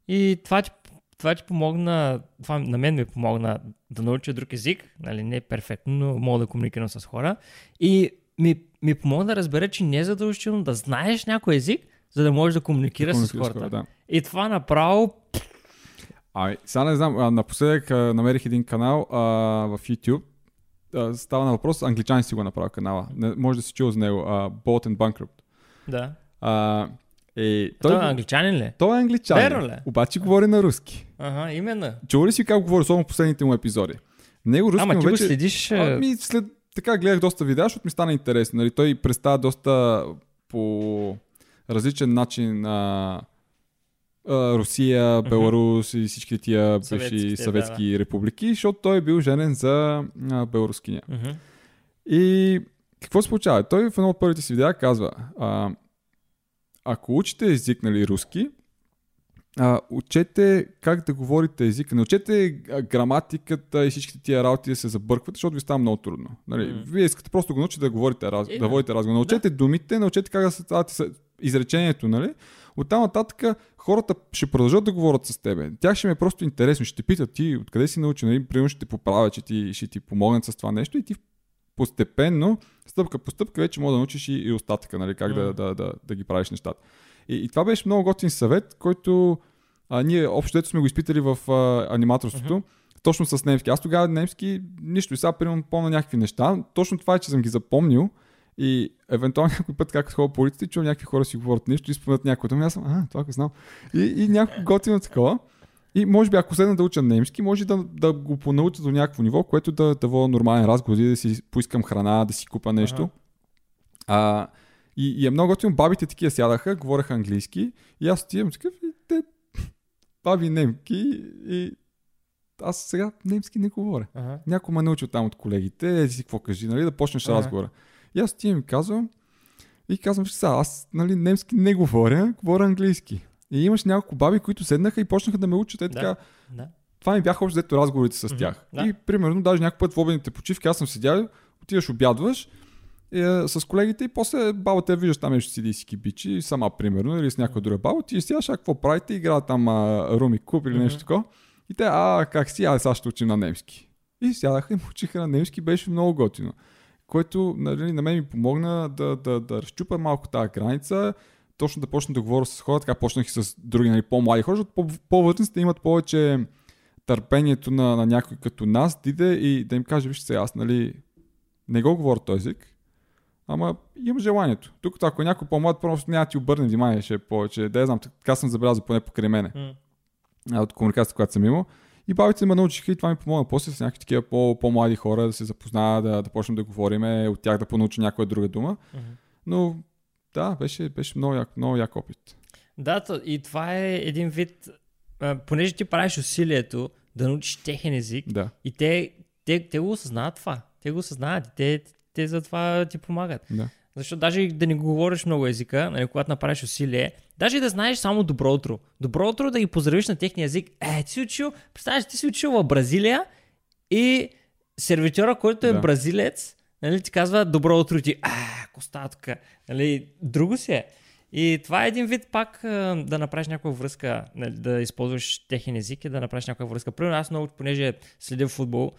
И това ти, това ти помогна, това на мен ми помогна да науча друг език, нали, не е перфектно, но мога да комуникирам с хора. И ми, ми помогна да разбера, че не е задължително да знаеш някой език, за да можеш да комуникираш с Комуникираш с хората. хора, да. И това направо Ами, сега не знам, а, напоследък а, намерих един канал а, в YouTube. А, става на въпрос, англичани си го направил канала. Не, може да си чул за него. А, Bolt and Bankrupt. Да. А, е, Той, той, е англичанин ли? той е англичанин, Верно ли? обаче говори на руски. Ага, именно. Чува ли си как говори, особено в последните му епизоди? Него руски Ама ти го вече... следиш. а, Ами, след... Така гледах доста видеа, защото ми стана интересно. Нали? Той представя доста по различен начин Русия, Беларус и всички тия бивши съветски републики, защото той е бил женен за а, беларускиня. И какво се получава? Той в едно от първите си видеа казва, а, ако учите език, нали, руски, а, учете как да говорите езика. Не учете граматиката и всичките тия работи да се забърквате, защото ви става много трудно. Нали. Вие искате просто да го научите да говорите, раз... Да да. водите разговор. Научете думите, научете как да се изречението, нали? Оттам нататък хората ще продължат да говорят с тебе. Тях ще ми е просто интересно. Ще те питат ти откъде си научил, нали? Примерно ще те поправят, ще ти, ще ти помогнат с това нещо и ти постепенно, стъпка по стъпка, вече може да научиш и, и остатъка, нали, как да, да, да, да ги правиш нещата. И, и това беше много готин съвет, който а, ние общо дето сме го изпитали в а, аниматорството, Мгм. точно с немски. Аз тогава немски нищо и сега примерно помня някакви неща. Точно това е, че съм ги запомнил и евентуално някой път, как ходя по улиците, чувам някакви хора си говорят нещо и спомнят някой дума. и Аз съм, а, това го знам. И, и някакво готино такова. И може би ако седна да уча немски, може да, да го понауча до някакво ниво, което да, да водя нормален разговор, и да си поискам храна, да си купа нещо. А, и, и е много готино, бабите такива сядаха, говореха английски и аз отивам такъв и те баби немки и аз сега немски не говоря. Ага. Някой ме научил там от колегите, еди си какво кажи, нали, да почнеш Ага. разговора. И аз отивам и казвам, и казвам, че сега, аз нали, немски не говоря, говоря английски. И имаш няколко баби, които седнаха и почнаха да ме учат. Е, Да. така, Да. това ми бяха общо взето разговорите с Мгм, тях. да. И примерно, даже някой път в обедните почивки, аз съм седял, отиваш, обядваш е, с колегите и после бабата я виждаш там нещо седи и си кибичи, сама примерно, или с някоя друга баба, ти сядаш, а какво правите, играят там а, Руми Куб или Мгм. нещо такова. И те, а, как си, а, сега ще учим на немски. И сядаха и му учиха на немски, беше много готино. Което нали, на мен ми помогна да, да, да разчупа малко тази граница, точно да почна да говоря с хора, така почнах и с други нали, по-млади хора, защото по- по-възрастните имат повече търпението на, на някой като нас, да иде и да им каже, вижте сега, аз нали, не го говоря този език, ама имам желанието. Тук ако е някой по-млад, просто няма да ти обърне внимание, ще е повече. Да я знам, така съм забелязал поне покрай мене а, от комуникацията, която съм имал. И бабите ме научиха и това ми помогна после с някакви такива по- по-млади хора да се запозная, да, да почнем да говорим, от тях да понауча някоя друга дума. Мгм. Но да, беше, беше много, як, много як опит. Да, и това е един вид, понеже ти правиш усилието да научиш техен език Да, и те, те, те го осъзнават това. Те го осъзнават и те, те за това ти помагат. да. Защото даже да не говориш много езика, нали, когато направиш усилие, даже и да знаеш само добро утро. Добро утро да ги поздравиш на техния език. Е, ти си учил, представяш, ти си учил в Бразилия и сервитьора, който е Да. бразилец, нали, ти казва добро утро ти, а, тук, нали, друго си е. И това е един вид пак да направиш някаква връзка, нали, да използваш техен език и да направиш някаква връзка. Примерно аз много, понеже следя футбол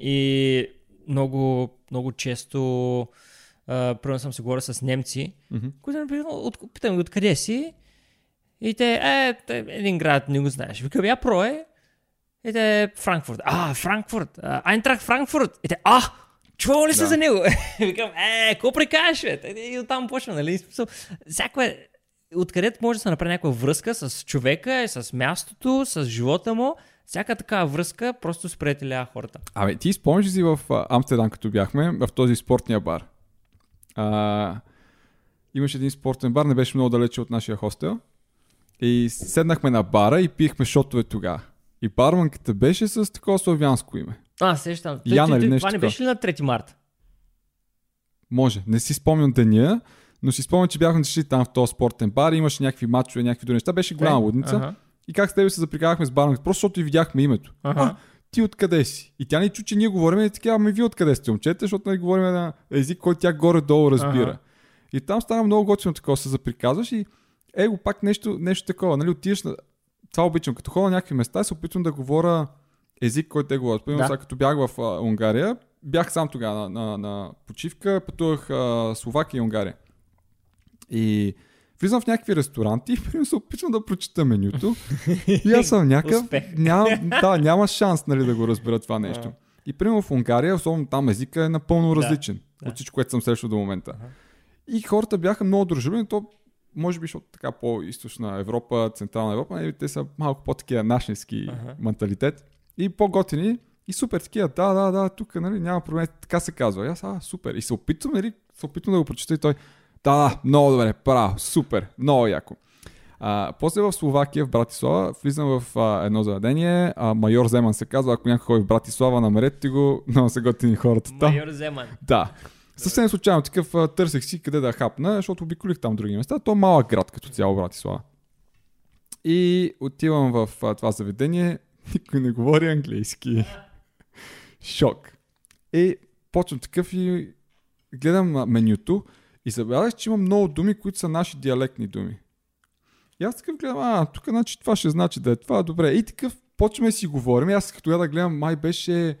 и много, много често примерно съм се говорил с немци, Мгм. които например, от, питам ги откъде си и те, е, те, един град не го знаеш. Викам, я про е. И те, Франкфурт. А, Франкфурт. А, Айнтрах Франкфурт. И те, а, чувал ли си Да. за него? Викам, е, какво прикажеш, бе? И оттам почна, нали? Смисъл, Всяко е, откъдето може да се направи някаква връзка с човека, с мястото, с живота му, всяка такава връзка просто сприятелява хората. Абе, ти спомняш ли си в Амстердам, като бяхме, в този спортния бар? А, имаше един спортен бар, не беше много далече от нашия хостел. И седнахме на бара и пихме шотове тогава. И барманката беше с такова славянско име. А, сещам. Той- Яна той- той- нещо Това не беше ли на 3 марта? Може, не си спомням деня, но си спомням, че бяхме дошли там в този спортен бар, имаше някакви матчове, някакви други неща. Беше голяма лудница. Ага. И как с тебе се заприкавахме с барманката, просто защото и видяхме името. Ага. А, ти откъде си? И тя ни чу, че ние говорим и така, ами вие откъде сте, момчета, защото нали говорим на език, който тя горе-долу разбира. Ага. И там стана много готино такова, се заприказваш и его пак нещо, нещо такова, нали, отиваш на... Това обичам, като ходя на някакви места, се опитвам да говоря език, който те говорят. Примерно, Да. сега като бях в а, Унгария, бях сам тогава на, на, на почивка, пътувах а, Словакия и Унгария. И влизам в някакви ресторанти и примерно се опитвам да прочита менюто. и аз съм някакъв... Ням, да, няма шанс нали, да го разбера това нещо. И примерно в Унгария, особено там езика е напълно различен да. от всичко, което съм срещал до момента. Ага. И хората бяха много дружелюбни, то може би, защото така по-источна Европа, Централна Европа, нали, те са малко по-такива нашински Ага. менталитет и по-готини и супер такива, да, да, да, тук нали, няма проблем, така се казва. И аз, а, супер. И се опитвам, нали, се опитвам да го прочета и той, да, много добре, право, супер, много яко. А, после в Словакия, в Братислава, влизам в а, едно заведение, а, майор Земан се казва, ако някой ходи в Братислава, намерете го, много са готини хората там. Майор Земан. Да. Съвсем случайно такъв търсех си къде да хапна, защото обиколих там други места. То е малък град като цяло Братислава. И отивам в а, това заведение, никой не говори английски. Шок. И почвам такъв и гледам менюто и забелязах, че има много думи, които са наши диалектни думи. И аз такъв гледам, а, тук значи това ще значи да е това, добре. И такъв почваме си говорим. И аз като я да гледам, май беше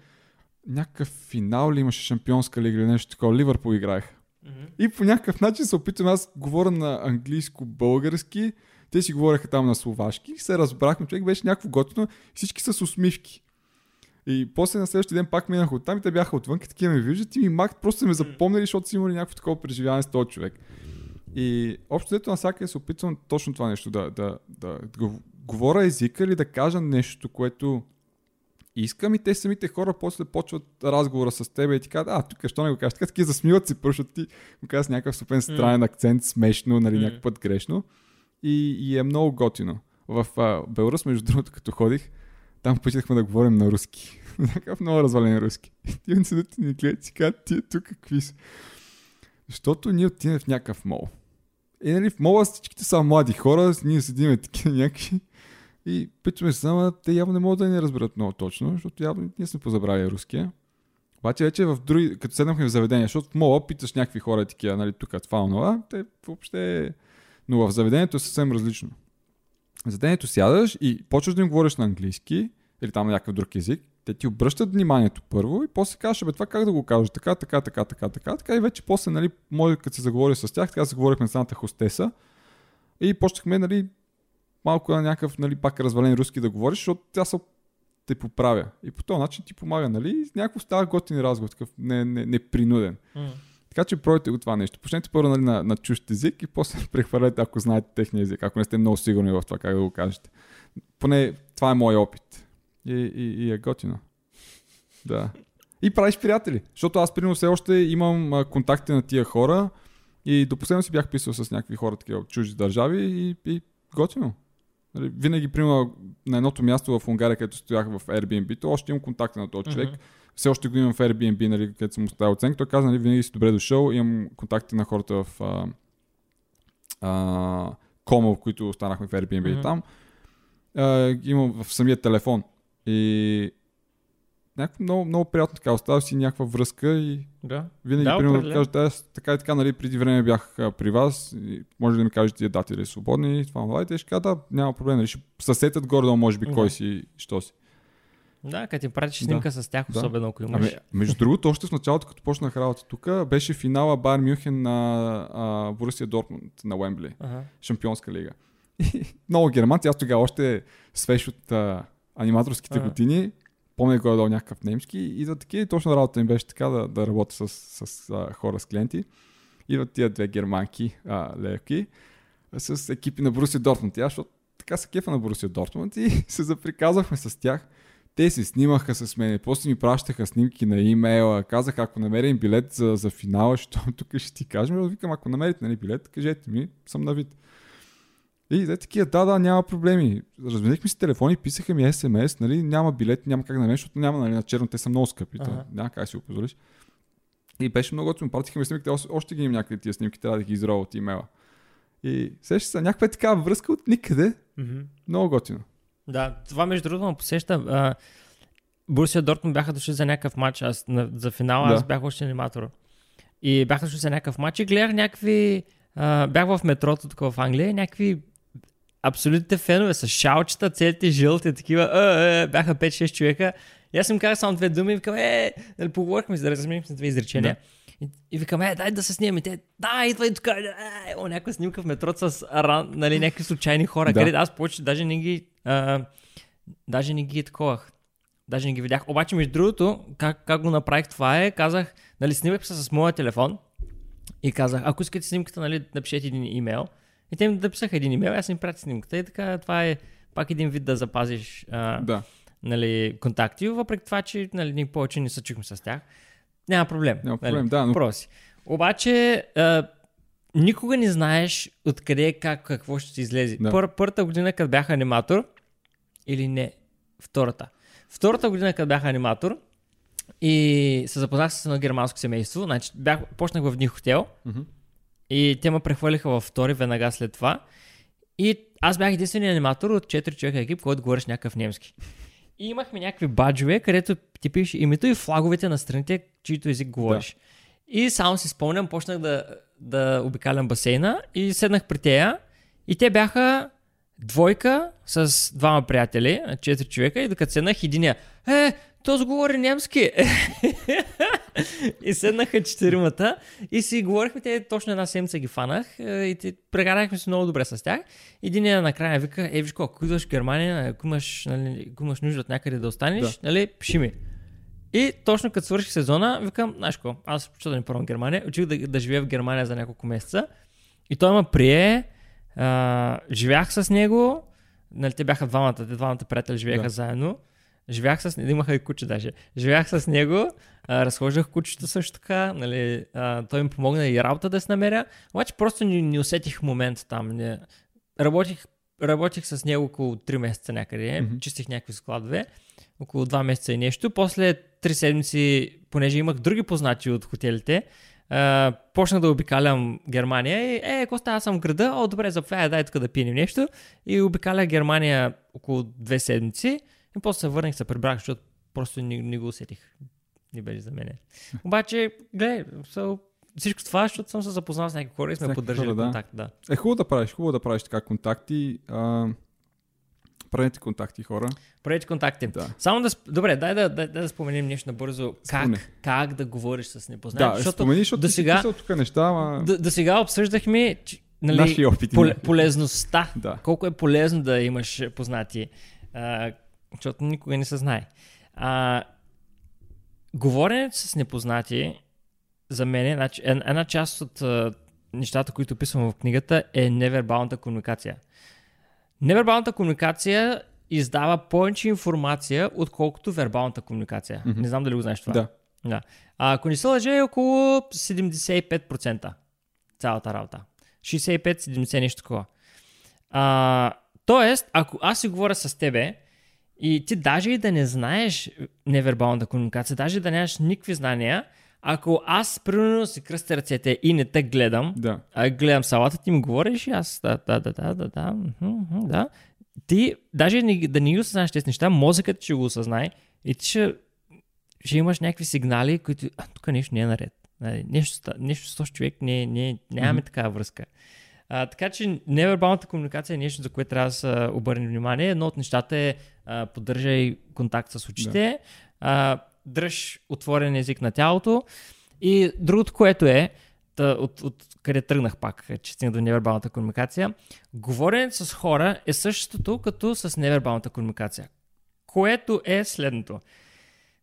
някакъв финал ли имаше шампионска лига или нещо такова. Ливърпул играех. Мгм. И по някакъв начин се опитвам, аз говоря на английско-български, те си говореха там на словашки, се разбрахме, човек беше някакво готино, всички с усмивки. И после на следващия ден пак минах от там и те бяха отвън, и такива ме виждат и ми мак просто ме запомнили, защото са имали някакво такова преживяване с този човек. И общо взето навсякъде се опитвам точно това нещо да, да, да, да го- говоря езика или да кажа нещо, което искам и те самите хора после почват разговора с теб и ти казват, а, тук що не го кажеш? Така таки засмиват си защото ти го казваш с някакъв супен странен акцент, смешно, нали, някакъв път грешно. И, и е много готино. В а, Беларус, между другото, като ходих, там почнахме да говорим на руски. Някакъв много развален руски. И ти седят и ни гледат и казват, тия тук какви са. Защото ние отиваме в някакъв мол. И нали, в мола всичките са млади хора, ние седиме такива някакви. И питаме се, ама те явно не могат да ни разберат много точно, защото явно ние сме позабрали руския. Обаче вече в други, като седнахме в заведение, защото в мола питаш някакви хора такива, нали, тук това, онова, те въобще... Но в заведението е съвсем различно. В заведението сядаш и почваш да им говориш на английски или там на някакъв друг език, те ти обръщат вниманието първо и после кажеш, бе, това как да го кажеш, така, така, така, така, така, така и вече после, нали, може като се заговори с тях, така се говорихме с едната хостеса и почнахме, нали, малко на някакъв, нали, пак развален руски да говориш, защото тя се те поправя. И по този начин ти помага, нали, някакво става готин разговор, такъв не, не, непринуден. Така че пробайте го това нещо. Почнете първо нали, на, на чужд език и после прехвърляте, ако знаете техния език, ако не сте много сигурни в това как да го кажете. Поне това е мой опит. И, и, и е готино. Да. И правиш приятели. Защото аз, примерно, все още имам а, контакти на тия хора и до последно си бях писал с някакви хора такива от чужди държави и, и готино. Нали, Винаги, примерно, на едното място в Унгария, където стоях в Airbnb, то още имам контакти на този човек. Мгм. Все още го имам в Airbnb, нали, където съм оставил оценка. Той каза, нали, винаги си добре дошъл. Имам контакти на хората в а, а, Комо, в които останахме в Airbnb и там. А, имам в самия телефон. И някакво много, много приятно така. Остава си някаква връзка и Да. винаги, Да, примерно, да кажете, аз така и така, нали, преди време бях а, при вас, и може да ми кажете тия дати ли са свободни, това, това, и те ще кажат, да, няма проблем, нали, ще съсетят горе може би, Да. кой си що си. Да, като ти пратиш Да. снимка с тях, Да. особено ако имаш. Ами, между другото, още в началото, като почнах работа тук, беше финала Бар Мюнхен на а, Борусия Дортмунд на Уембли, Ага. Шампионска лига. И много германци, аз тогава още свеж от а, аниматорските Ага. години, помня го е дал някакъв немски и за такива точно работа им беше така да, да работя с, с а, хора, с клиенти. Идват тия две германки, а, леки, с екипи на Борусия Дортмунд. И аз, защото така се кефа на Борусия Дортмунд и се заприказахме с тях. Те се снимаха с мен, после ми пращаха снимки на имейла, казаха, ако намерим билет за, за финала, що тук ще ти кажем. Викам, ако намерите нали, билет, кажете ми, съм на вид. И те такива, да, да, няма проблеми. Разменихме си телефони, писаха ми смс, нали, няма билет, няма как да намериш, защото няма нали, на черно, те са много скъпи. Ага. Няма как да си го позволиш. И беше много готино. Пратиха ми снимките, още, ги имам някъде тия снимки, трябва да ги изроля от имейла. И сеща се, някаква е такава връзка от никъде. Мгм. Много готино. Да, това между другото ме посеща. А, Борусия Дортмунд бяха дошли за някакъв матч, аз на, за финала Да. аз бях още аниматор. И бях слушал се някакъв матч и гледах някакви... А, бях в метрото тук в Англия и някакви абсолютните фенове с шалчета, целите жълти, такива, а, а, бяха 5-6 човека. И аз им казах само две думи и викам, е, нали, поговорихме да разменихме се две изречения. И, и викам, е, дай да се снимаме. Те, да, идва и тук. Е, о, някаква снимка в метрото с ран, нали, някакви случайни хора, Да. където аз повече даже не ги, а, даже не ги таковах. Даже не ги видях. Обаче, между другото, как, как го направих това е, казах, нали, снимах се с моя телефон и казах, ако искате снимката, нали, напишете един имейл. И те ми написаха един имейл, аз им пратих снимката и така, това е пак един вид да запазиш а, Да. нали, контакти, въпреки това, че нали, ние повече не се чухме с тях. Няма проблем. Няма нали, проблем, да, но- Проси. Обаче, а, никога не знаеш откъде, как, какво ще ти излезе. Да. Пър, първата година, като бях аниматор, или не, втората. Втората година, като бях аниматор, и се запознах с едно германско семейство. Значи, бях, почнах в един хотел Мгм. и те ме прехвърлиха във втори веднага след това. И аз бях единственият аниматор от 4 човека екип, който говориш някакъв немски. И имахме някакви баджове, където ти пише името и флаговете на страните, чието език говориш. И само си спомням, почнах да, да обикалям басейна и седнах при тея. И те бяха двойка с двама приятели, четири човека, и докато седнах единия, е, този говори немски. и седнаха четиримата и си говорихме, те точно една седмица ги фанах е, и те прекарахме се много добре с тях. Единия накрая вика, е, виж ако идваш в Германия, ако имаш, нали, ако имаш нужда от някъде да останеш, Да. нали, пиши ми. И точно като свърших сезона, викам, знаеш какво, аз почва да не пробвам Германия, учих да, да живея в Германия за няколко месеца. И той ме прие, а, живях с него, нали, те бяха двамата, те двамата приятели живееха Да. заедно. Живях с него, имаха и куче даже. Живях с него, а, разхождах кучето също така, нали, а, той ми помогна и работа да се намеря, обаче просто не, не усетих момент там. Не. Работих, работих с него около 3 месеца някъде, mm-hmm. чистих някакви складове, около 2 месеца и нещо. После 3 седмици, понеже имах други познати от хотелите, Uh, почнах да обикалям Германия и е, Коста, аз съм в града, о, добре, заповядай, дай тук да пинем нещо. И обикалях Германия около две седмици и после се върнах, се прибрах, защото просто не, не го усетих. Не беше за мене. Обаче, гледай, so, всичко това, защото съм се запознал с някакви хора и сме поддържали хора, да. контакт. Да. Е, хубаво да правиш, хубаво да правиш така контакти. А, правете контакти, хора. Правете контакти. Да. Само да... Добре, дай да, дай, дай да споменем нещо набързо. Как, Спомни. как да говориш с непознати. Да, защото спомени, защото до ти си сега- писал тук неща, ама... до, до сега обсъждахме че, нали, Наши опити. поле, полезността. Да. Колко е полезно да имаш познати, а, защото никога не се знае. А, говоренето с непознати, за мен, значи, ед- една част от а, нещата, които описвам в книгата, е невербалната комуникация. Невербалната комуникация издава повече информация, отколкото вербалната комуникация. Мгм. Не знам дали го знаеш това. Да. Да. А, ако не се лъжа, е около 75% цялата работа. 65-70 нещо такова. А, тоест, ако аз си говоря с тебе и ти даже и да не знаеш невербалната комуникация, даже да нямаш никакви знания, ако аз примерно си кръстя ръцете и не те гледам, Да. а гледам салата, ти ми говориш и аз да, да, да, да, да, да, да. Ти, даже не, да не ги осъзнаеш тези неща, мозъкът ще го осъзнае и ти ще, ще имаш някакви сигнали, които, а, тук нещо не е наред. Нали, Нещо, нещо с този човек не, не, нямаме Мгм. такава връзка. А, така че невербалната комуникация е нещо, за което трябва да се обърне внимание. Едно от нещата е а, поддържай контакт с очите, а, дръж отворен език на тялото и другото, което е, та, от, от къде тръгнах пак, е, че стигна до невербалната комуникация, говоренето с хора е същото като с невербалната комуникация, което е следното.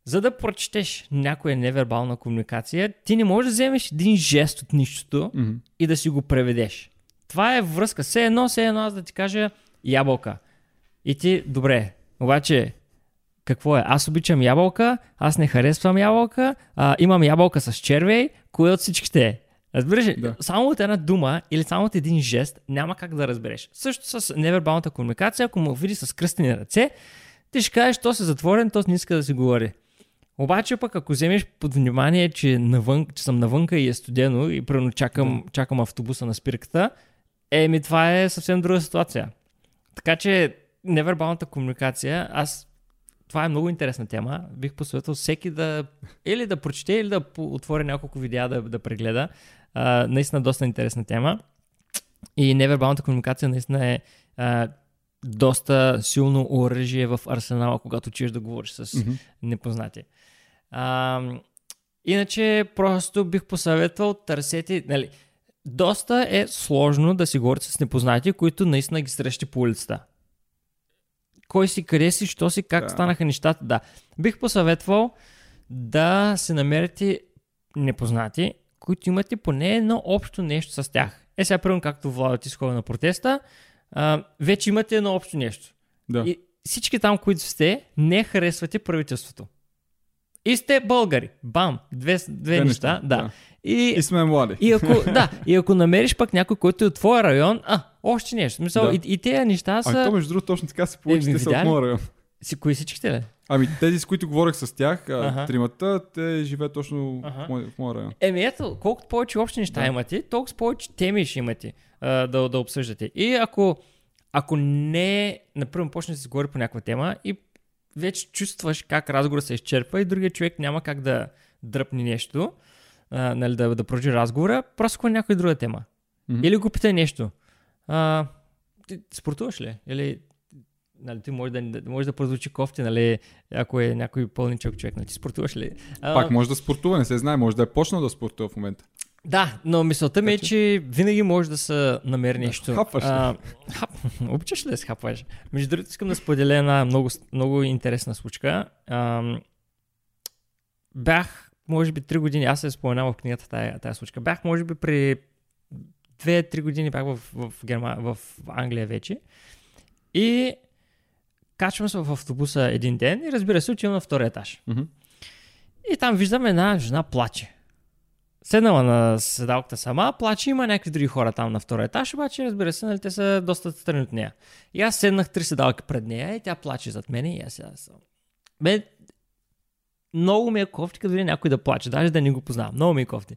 За да прочетеш някоя невербална комуникация, ти не можеш да вземеш един жест от нищото Мгм. и да си го преведеш. Това е връзка. Все едно, все едно аз да ти кажа ябълка. И ти, добре, обаче, какво е? Аз обичам ябълка, аз не харесвам ябълка, а, имам ябълка с червей, кое от всичките е? Разбираш ли? Да. Само от една дума или само от един жест няма как да разбереш. Също с невербалната комуникация, ако му види с кръстени ръце, ти ще кажеш, то се затворен, то не иска да си говори. Обаче пък ако вземеш под внимание, че, навън, че съм навънка и е студено и примерно чакам, чакам автобуса на спирката, еми това е съвсем друга ситуация. Така че невербалната комуникация, аз това е много интересна тема. Бих посъветвал всеки да или да прочете, или да отвори няколко видеа да, да прегледа. А, наистина доста интересна тема. И невербалната комуникация наистина е а, доста силно оръжие в арсенала, когато чуеш да говориш с Мгм. непознати. А, иначе просто бих посъветвал търсете, нали, доста е сложно да си говорите с непознати, които наистина ги срещи по улицата. Кой си, къде си, що си, как Да. станаха нещата, да. Бих посъветвал да се намерите непознати, които имате поне едно общо нещо с тях. Е, сега, примерно, както Владо ти на протеста, а, вече имате едно общо нещо. Да. И всички там, които сте, не харесвате правителството. И сте българи. Бам! Две, две Те неща. Да. И, И сме млади. и, ако, да, и ако намериш пък някой, който е от твоя район, а, още нещо. Смисъл, Да. и, и тези неща са... Ами то между другото точно така се получи, Еми, те са от моя район. Си, кои всичките, ли? Ами тези, с които говорех с тях, а, Аха. тримата, те живеят точно Аха. в, мой, в моя район. Еми ето, колкото повече общи неща Да. имате, толкова повече теми ще имате а, да, да обсъждате. И ако, ако не, например, почне да се говори по някаква тема и вече чувстваш как разговор се изчерпва и другия човек няма как да дръпне нещо, а, нали, да, да продължи разговора, просто е някоя друга тема. Мгм. Или го питай нещо. А, ти спортуваш ли? Или нали, ти може да, да, може да прозвучи кофти, нали, ако е някой пълничък човек. Нали, ти спортуваш ли? А, Пак може да спортува, не се знае, може да е почнал да спортува в момента. Да, но мисълта ми е, че винаги може да се намери нещо. хапваш ли? А, хап, обичаш ли да се хапваш? Между другото, искам да споделя една много, много интересна случка. Ам, бях, може би, 3 години, аз се споменавам в книгата тая, тая случка. Бях, може би, при 2-3 години бях в, в, Герма, в Англия вече. И качвам се в автобуса един ден и разбира се, отивам на втория етаж. Мгм. И там виждам една жена плаче. Седнала на седалката сама, плаче, има някакви други хора там на втория етаж, обаче разбира се, нали, те са доста страни от нея. И аз седнах три седалки пред нея и тя плаче зад мене и аз сега съм. Бе, много ми е кофти, като някой да плаче, даже да не го познавам. Много ми е кофти.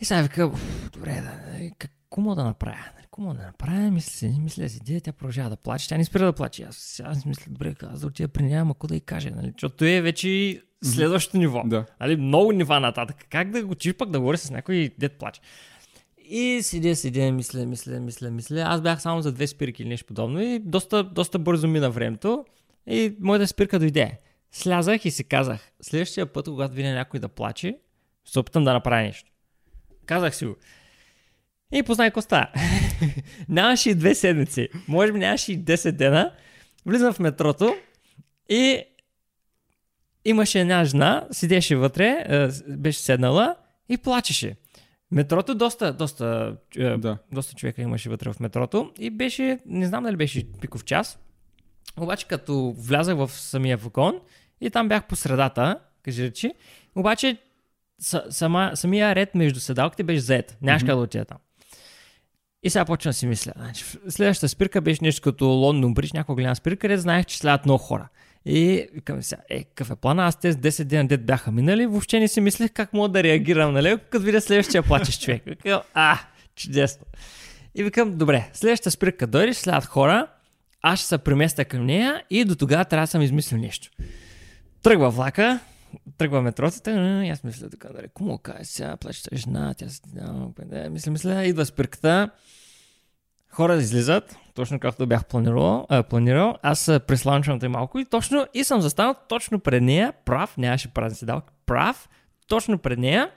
И сега вика, «Уф, добре, да, нали, мога да направя? Нали, мога да направя? Мисля си, мисля си, де, тя продължава да плаче, тя не спира да плаче. Аз си мисля, добре, аз да отида при нея, какво да й каже, нали? Защото е вече следващото ниво. Да. Нали, много нива нататък. Как да го чиш пък да говори с някой дет плаче? И седя, седя, мисля, мисля, мисля, мисля. Аз бях само за две спирки или нещо подобно и доста, доста бързо мина времето и моята спирка дойде. Слязах и си казах, следващия път, когато видя някой да плаче, се опитам да направя нещо. Казах си го. И познай какво става. нямаше и две седмици. Може би нямаше и 10 дена. Влизам в метрото и имаше една жена, седеше вътре, е, беше седнала и плачеше. Метрото доста, доста, е, Да. доста човека имаше вътре в метрото и беше, не знам дали беше пиков час, обаче като влязах в самия вагон и там бях по средата, кажи речи, обаче са- сама, самия ред между седалките беше заед. Нямаш как да отида там. И сега почвам да си мисля. Значи, следващата спирка беше нещо като Лондон Бридж, някаква голяма спирка, където знаех, че следват много хора. И викам сега, е, какъв е плана? Аз тези 10 дена дет бяха минали, въобще не си мислех как мога да реагирам, нали? Като видя следващия плачеш човек. Викам, а, чудесно. И викам, добре, следващата спирка дойде, ще следват хора, аз ще се преместя към нея и до тогава трябва да съм измислил нещо. Тръгва влака, тръгва метрото, и аз мисля така, нали, кому кажа сега, плаче тази жена, тя се... Да, мисля, мисля, идва спирката, хора излизат, точно както бях планирал, а, планирал. аз пресланчвам тъй малко и точно, и съм застанал точно пред нея, прав, нямаше празен седалка, прав, точно пред нея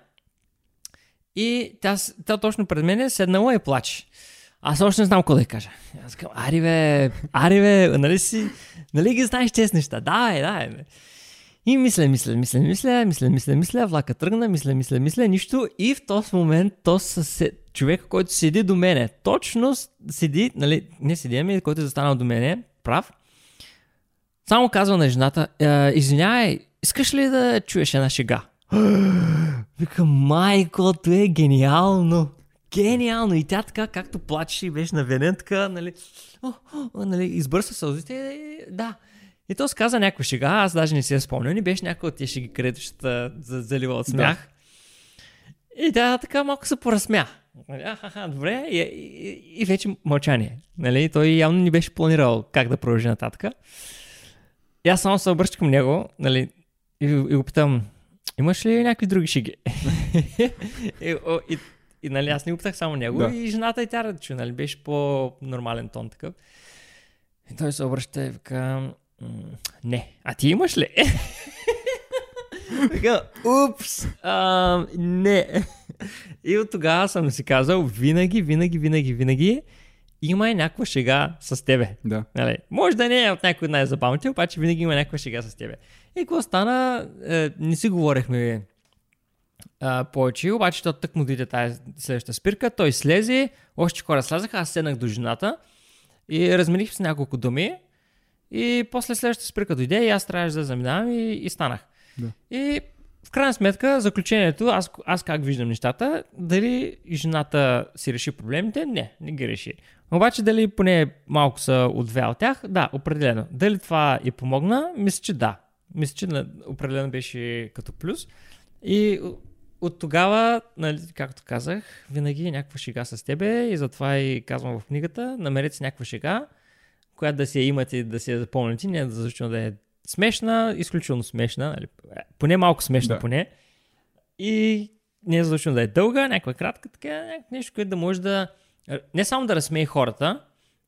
и тя, тя точно пред мен е седнала и плаче. Аз още не знам какво да й кажа. Аз казвам, ари бе, ари бе, нали си, нали ги знаеш тези неща? Да, е, да, е. Бе. И мисля, мисля, мисля, мисля, мисля, мисля, мисля, влака тръгна, мисля, мисля, мисля, нищо. И в този момент то съсе... човек, който седи до мене, точно седи, нали, не седи, ами който е застанал до мене, прав, само казва на жената, «Е, извинявай, искаш ли да чуеш една шега? Вика, майко, то е гениално. Гениално. И тя така, както плачеше и беше наведен, така, нали, о, о, нали избърса сълзите. и Да. И то каза някаква шега, аз даже не си я спомням. Не беше някой от тези шеги, където ще залива от смях. И тя така малко се поразсмя. Нали, Ахаха, добре. И, и, и вече мълчание. Нали? Той явно не беше планирал как да продължи нататък. И аз само се обръщам към него, нали, и, и го питам, имаш ли някакви други шиги? и, о, и, и, нали, аз не го питах само него, Да. и жената и тя ръче, нали, беше по-нормален тон такъв. И той се обръща и вика, «М, не, а ти имаш ли? Така, упс, а, не. И от тогава съм си казал, винаги, винаги, винаги, винаги има и някаква шега с тебе. Да. Нали, може да не е от някой от най-забавните, обаче винаги има някаква шега с тебе. И какво стана, е, не си говорихме а, повече, обаче то тък му дойде тази следващата спирка, той слезе, още хора слязаха, аз седнах до жената и размених с няколко думи и после следващата спирка дойде и аз трябваше да заминавам и, и станах. Да. И в крайна сметка, заключението, аз, аз как виждам нещата, дали жената си реши проблемите? Не, не ги реши. Обаче дали поне малко са от две от тях? Да, определено. Дали това и помогна? Мисля, че да. Мисля, че определено беше като плюс. И от тогава, нали, както казах, винаги е някаква шега с тебе и затова и казвам в книгата, намерете си някаква шега, която да си я имате, да си я запомните, не защото да е смешна, изключително смешна, нали, поне малко смешна Да. поне. И не е задължително да е дълга, някаква кратка, така, нещо, което да може да... Не само да разсмее хората,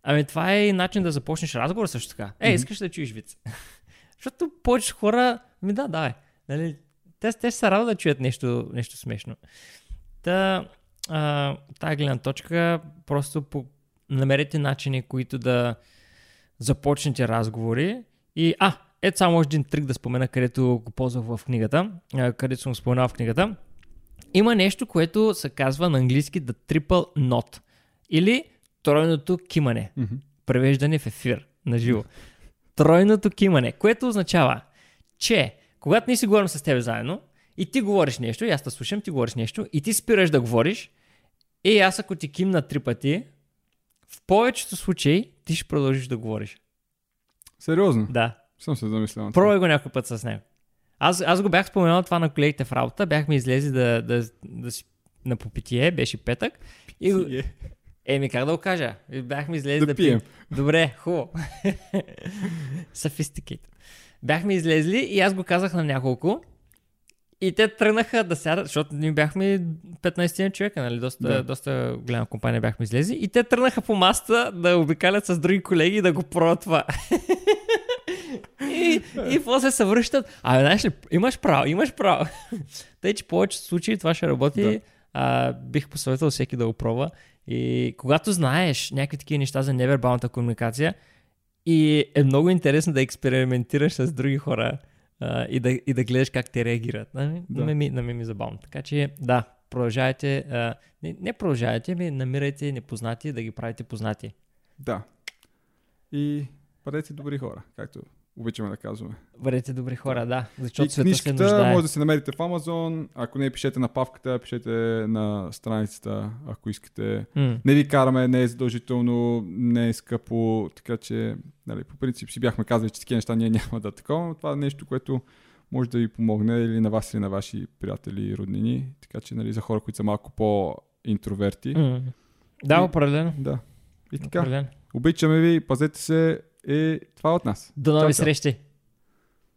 ами това е и начин да започнеш разговор също така. Е, искаш да чуеш виц. Защото повече хора, ми да, да, е. Нали, те, те ще се радват да чуят нещо, нещо смешно. Та, а, тази гледна точка, просто по, намерете начини, които да започнете разговори. И, а, ето само още един трик да спомена, където го ползвах в книгата, където съм споменал в книгата. Има нещо, което се казва на английски the triple knot или тройното кимане Мгм. превеждане в ефир на живо. Тройното кимане, което означава, че когато ние си говорим с теб заедно и ти говориш нещо, и аз те слушам, ти говориш нещо, и ти спираш да говориш, и аз ако ти кимна три пъти, в повечето случаи ти ще продължиш да говориш. Сериозно? Да. Съм се замислял. Пробвай го някой път с него. Аз, аз го бях споменал това на колегите в работа, бяхме излезли да, да, да си на попитие, беше петък. И, го- Е, Еми, как да го кажа? Бяхме излезли да, Да пием. пием. Добре, хубаво. Sophisticated. Бяхме излезли и аз го казах на няколко. И те тръгнаха да сядат, защото ние бяхме 15 човека, нали? Доста, Да. доста голяма компания бяхме излезли. И те тръгнаха по масата да обикалят с други колеги и да го пробват това. и, и после се връщат. А, знаеш ли, имаш право, имаш право. Тъй, че повечето случаи това ще работи. Да. А, бих посъветвал всеки да го пробва. И когато знаеш някакви такива неща за невербалната комуникация, и е много интересно да експериментираш с други хора а, и, да, и да гледаш как те реагират. На, да. Да. на, ми, на ми ми забавно. Така че, да, продължавайте. А, не, не продължавайте, ми намирайте непознати да ги правите познати. Да. И бъдете добри хора, както обичаме да казваме. Бъдете добри хора, да. Защото и света се книжката нуждае. може да си намерите в Amazon. Ако не, пишете на павката, пишете на страницата, ако искате. М, Не ви караме, не е задължително, не е скъпо, така че, нали, по принцип си бяхме казали, че такива неща ние няма да такова, но това е нещо, което може да ви помогне или на вас, или на ваши приятели и роднини, така че, нали, за хора, които са малко по-интроверти. м. Да, определено. Да. И така, определено. обичаме ви, пазете се и това е от нас. До нови Чао, срещи.